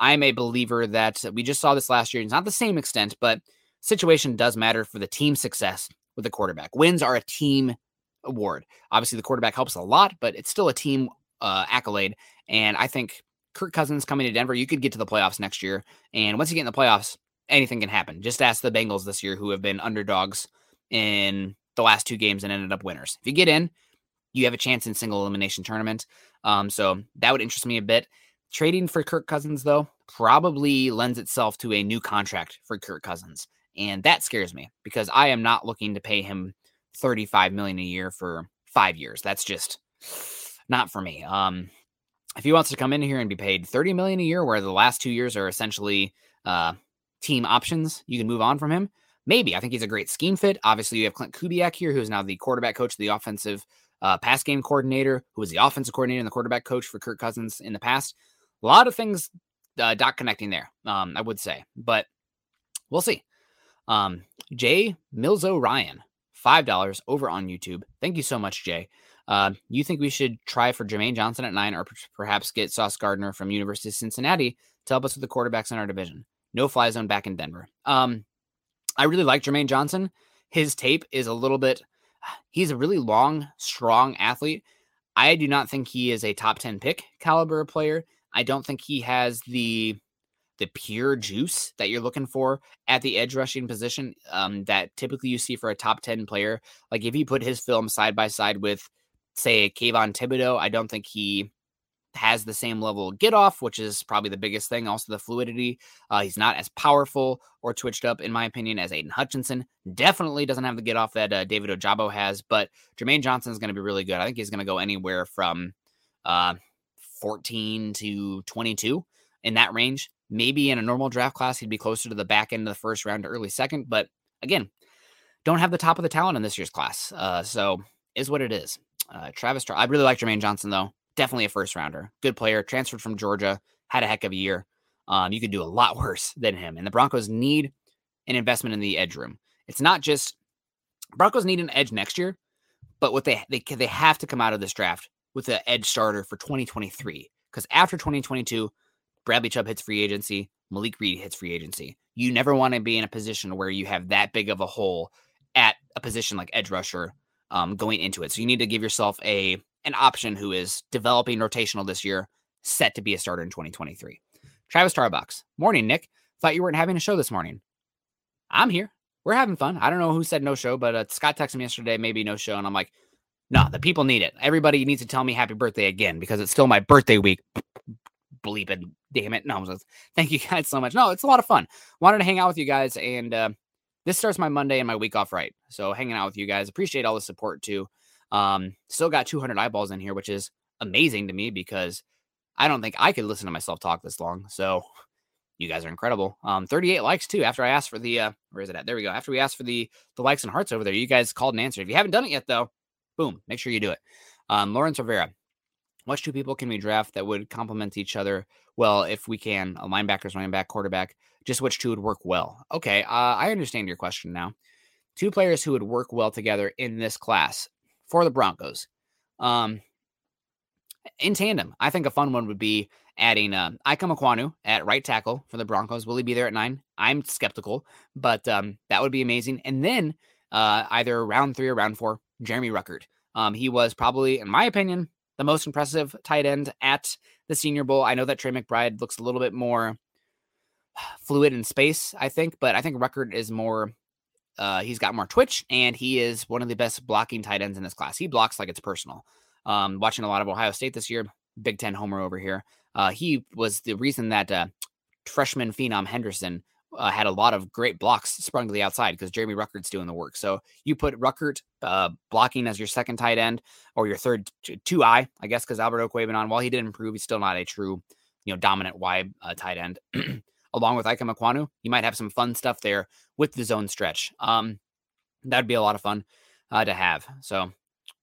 I'm a believer that we just saw this last year. It's not the same extent, but situation does matter for the team success with the quarterback. Wins are a team award. Obviously, the quarterback helps a lot, but it's still a team uh, accolade. And I think Kirk Cousins coming to Denver, you could get to the playoffs next year. And once you get in the playoffs, anything can happen. Just ask the Bengals this year, who have been underdogs in the last two games and ended up winners. If you get in, you have a chance in single elimination tournament. Um, so that would interest me a bit. Trading for Kirk Cousins, though, probably lends itself to a new contract for Kirk Cousins. And that scares me because I am not looking to pay him 35 million a year for five years. That's just not for me. Um, if he wants to come in here and be paid 30 million a year, where the last two years are essentially uh, team options, you can move on from him. Maybe. I think he's a great scheme fit. Obviously, you have Klint Kubiak here, who is now the quarterback coach, the offensive uh, pass game coordinator, who was the offensive coordinator and the quarterback coach for Kirk Cousins in the past. A lot of things uh, dot connecting there, um, I would say, but we'll see. Um, Jay Milzo Ryan, $5 over on YouTube. Thank you so much, Jay. Uh, you think we should try for Jermaine Johnson at nine or perhaps get Sauce Gardner from University of Cincinnati to help us with the quarterbacks in our division? No fly zone back in Denver. Um, I really like Jermaine Johnson. His tape is a little bit, he's a really long, strong athlete. I do not think he is a top 10 pick caliber player. I don't think he has the the pure juice that you're looking for at the edge rushing position um, that typically you see for a top 10 player. Like if you put his film side by side with, say, Kayvon Thibodeaux, I don't think he has the same level of get off, which is probably the biggest thing. Also, the fluidity. Uh, he's not as powerful or twitched up, in my opinion, as Aidan Hutchinson. Definitely doesn't have the get off that uh, David Ojabo has, but Jermaine Johnson is going to be really good. I think he's going to go anywhere from uh, 14 to 22 in that range. Maybe in a normal draft class, he'd be closer to the back end of the first round to early second. But again, don't have the top of the talent in this year's class. Uh, so is what it is. Uh, Travis, I really like Jermaine Johnson though. Definitely a first rounder. Good player. Transferred from Georgia. Had a heck of a year. Um, you could do a lot worse than him. And the Broncos need an investment in the edge room. It's not just Broncos need an edge next year, but what they they they have to come out of this draft with an edge starter for 2023 because after 2022 Bradley Chubb hits free agency, Malik Reed hits free agency. You never want to be in a position where you have that big of a hole at a position like edge rusher um, going into it. So you need to give yourself a an option who is developing rotational this year, set to be a starter in 2023. Travis Tarbox, morning, Nick. Thought you weren't having a show this morning. I'm here. We're having fun. I don't know who said no show, but uh, Scott texted me yesterday, maybe no show, and I'm like, no, the people need it. Everybody needs to tell me happy birthday again because it's still my birthday week. Bleeping damn it. No, thank you guys so much. No, it's a lot of fun. Wanted to hang out with you guys, and uh, this starts my Monday and my week off right. So hanging out with you guys, appreciate all the support too. Um, still got 200 eyeballs in here, which is amazing to me because I don't think I could listen to myself talk this long. So you guys are incredible. Um, 38 likes too. After I asked for the, uh, where is it at? There we go. After we asked for the the likes and hearts over there, you guys called and answered. If you haven't done it yet, though, boom, make sure you do it. Um, Lawrence Rivera, which two people can we draft that would complement each other well if we can? A linebackers, running back, quarterback. Just which two would work well? Okay, uh, I understand your question now. Two players who would work well together in this class for the Broncos. Um, in tandem, I think a fun one would be adding uh, Ekwonu at right tackle for the Broncos. Will he be there at nine? I'm skeptical, but um, that would be amazing. And then uh, either round three or round four, Jeremy Ruckert. Um, he was probably, in my opinion, the most impressive tight end at the Senior Bowl. I know that Trey McBride looks a little bit more fluid in space, I think, but I think Ruckert is more. Uh, he's got more twitch, and he is one of the best blocking tight ends in this class. He blocks like it's personal. Um, watching a lot of Ohio State this year, Big Ten homer over here. Uh, he was the reason that uh, freshman phenom Henderson uh, had a lot of great blocks sprung to the outside because Jeremy Ruckert's doing the work. So you put Ruckert uh, blocking as your second tight end or your third two eye, I guess, because Albert Okwuegbunam, while he did improve, he's still not a true, you know, dominant wide uh, tight end. Along with Ikem Ekwonu, you might have some fun stuff there with the zone stretch. Um, that'd be a lot of fun uh, to have. So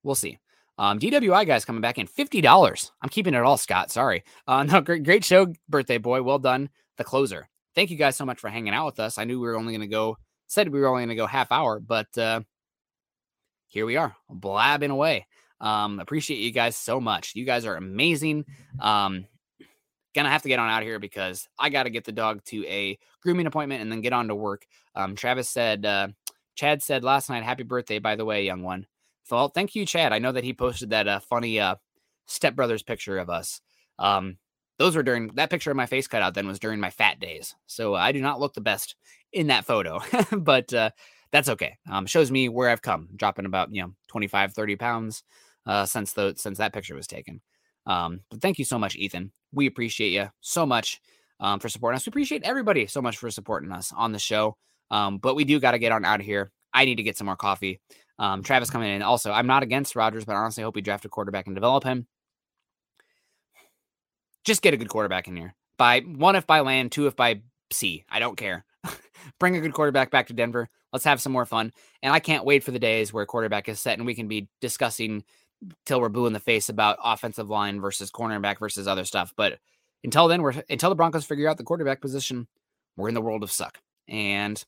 we'll see. Um, DWI guys coming back in fifty dollars. I'm keeping it all, Scott. Sorry. Uh, no, great, great show, birthday boy. Well done. The closer. Thank you guys so much for hanging out with us. I knew we were only going to go. Said we were only going to go half hour, but uh, here we are, blabbing away. Um, appreciate you guys so much. You guys are amazing. Um, gonna have to get on out of here because I got to get the dog to a grooming appointment and then get on to work. Um, Travis said, uh, Chad said last night, "Happy birthday, by the way, young one." Well, thank you, Chad. I know that he posted that uh, funny uh, stepbrothers picture of us. Um, those were during that picture of my face cut out. Then was during my fat days, so I do not look the best in that photo, but uh, that's okay. Um, shows me where I've come, dropping about you know 25, 30 pounds uh, since the since that picture was taken. Um, but thank you so much, Ethan. We appreciate you so much um, for supporting us. We appreciate everybody so much for supporting us on the show. Um, but we do got to get on out of here. I need to get some more coffee. Um, Travis coming in. Also, I'm not against Rodgers, but honestly, I hope we draft a quarterback and develop him. Just get a good quarterback in here. By one, if by land, two, if by sea. I don't care. Bring a good quarterback back to Denver. Let's have some more fun. And I can't wait for the days where quarterback is set and we can be discussing till we're blue in the face about offensive line versus cornerback versus other stuff. But until then, we're until the Broncos figure out the quarterback position, we're in the world of suck and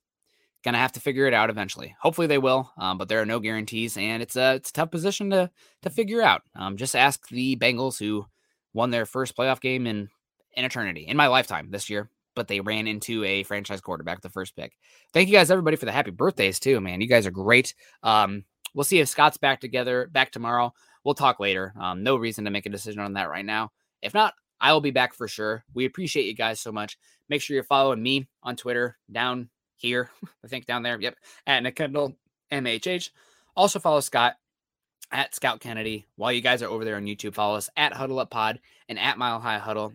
gonna have to figure it out eventually. Hopefully they will, um, but there are no guarantees, and it's a it's a tough position to to figure out. Um, just ask the Bengals who won their first playoff game in an eternity in my lifetime this year. But they ran into a franchise quarterback, the first pick. Thank you guys, everybody, for the happy birthdays too, man. You guys are great. Um, We'll see if Scott's back together back tomorrow. We'll talk later. Um, no reason to make a decision on that right now. If not, I will be back for sure. We appreciate you guys so much. Make sure you're following me on Twitter down here. I think down there. Yep. At Nick Kendell MHH. Also follow Scott at Scott Kennedy. While you guys are over there on YouTube, follow us at Huddle Up Pod and at Mile High Huddle.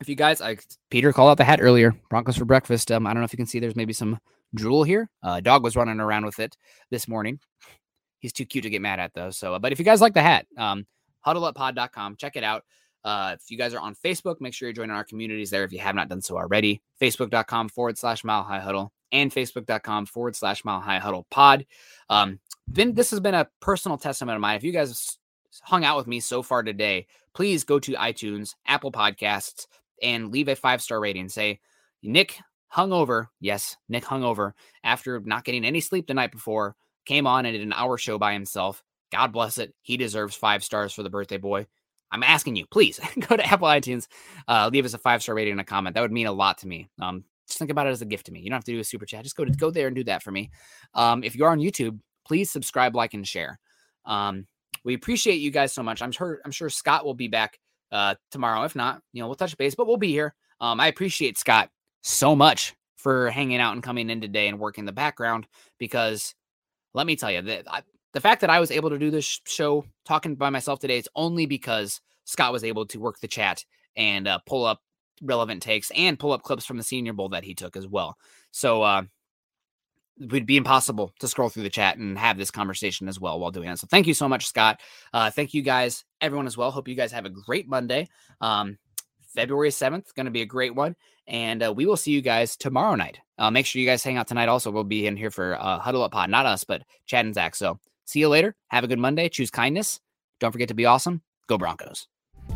If you guys, like Peter called out the hat earlier, Broncos for breakfast. Um, I don't know if you can see. There's maybe some drool here. Uh, dog was running around with it this morning. He's too cute to get mad at though. So, but if you guys like the hat, um, huddleuppod.com, check it out. Uh, if you guys are on Facebook, make sure you're joining our communities there if you have not done so already. Facebook.com forward slash mile high huddle and Facebook.com forward slash mile high huddle pod. Um, then this has been a personal testament of mine. If you guys hung out with me so far today, please go to iTunes, Apple Podcasts, and leave a five star rating. Say, Nick hungover. Yes, Nick hungover after not getting any sleep the night before came on and did an hour show by himself. God bless it. He deserves five stars for the birthday boy. I'm asking you, please go to Apple iTunes, uh, leave us a five star rating and a comment. That would mean a lot to me. Um, just think about it as a gift to me. You don't have to do a super chat. Just go to go there and do that for me. Um, if you're on YouTube, please subscribe, like, and share. Um, we appreciate you guys so much. I'm sure I'm sure Scott will be back uh, tomorrow. If not, you know, we'll touch base, but we'll be here. Um, I appreciate Scott so much for hanging out and coming in today and working the background because let me tell you that the fact that I was able to do this show talking by myself today is only because Scott was able to work the chat and uh, pull up relevant takes and pull up clips from the Senior Bowl that he took as well. So uh, it would be impossible to scroll through the chat and have this conversation as well while doing it. So thank you so much, Scott. Uh, thank you guys, everyone as well. Hope you guys have a great Monday. Um, February 7th, going to be a great one. And uh, we will see you guys tomorrow night. Uh, make sure you guys hang out tonight. Also, we'll be in here for uh, Huddle Up Pod, not us, but Chad and Zach. So see you later. Have a good Monday. Choose kindness. Don't forget to be awesome. Go Broncos.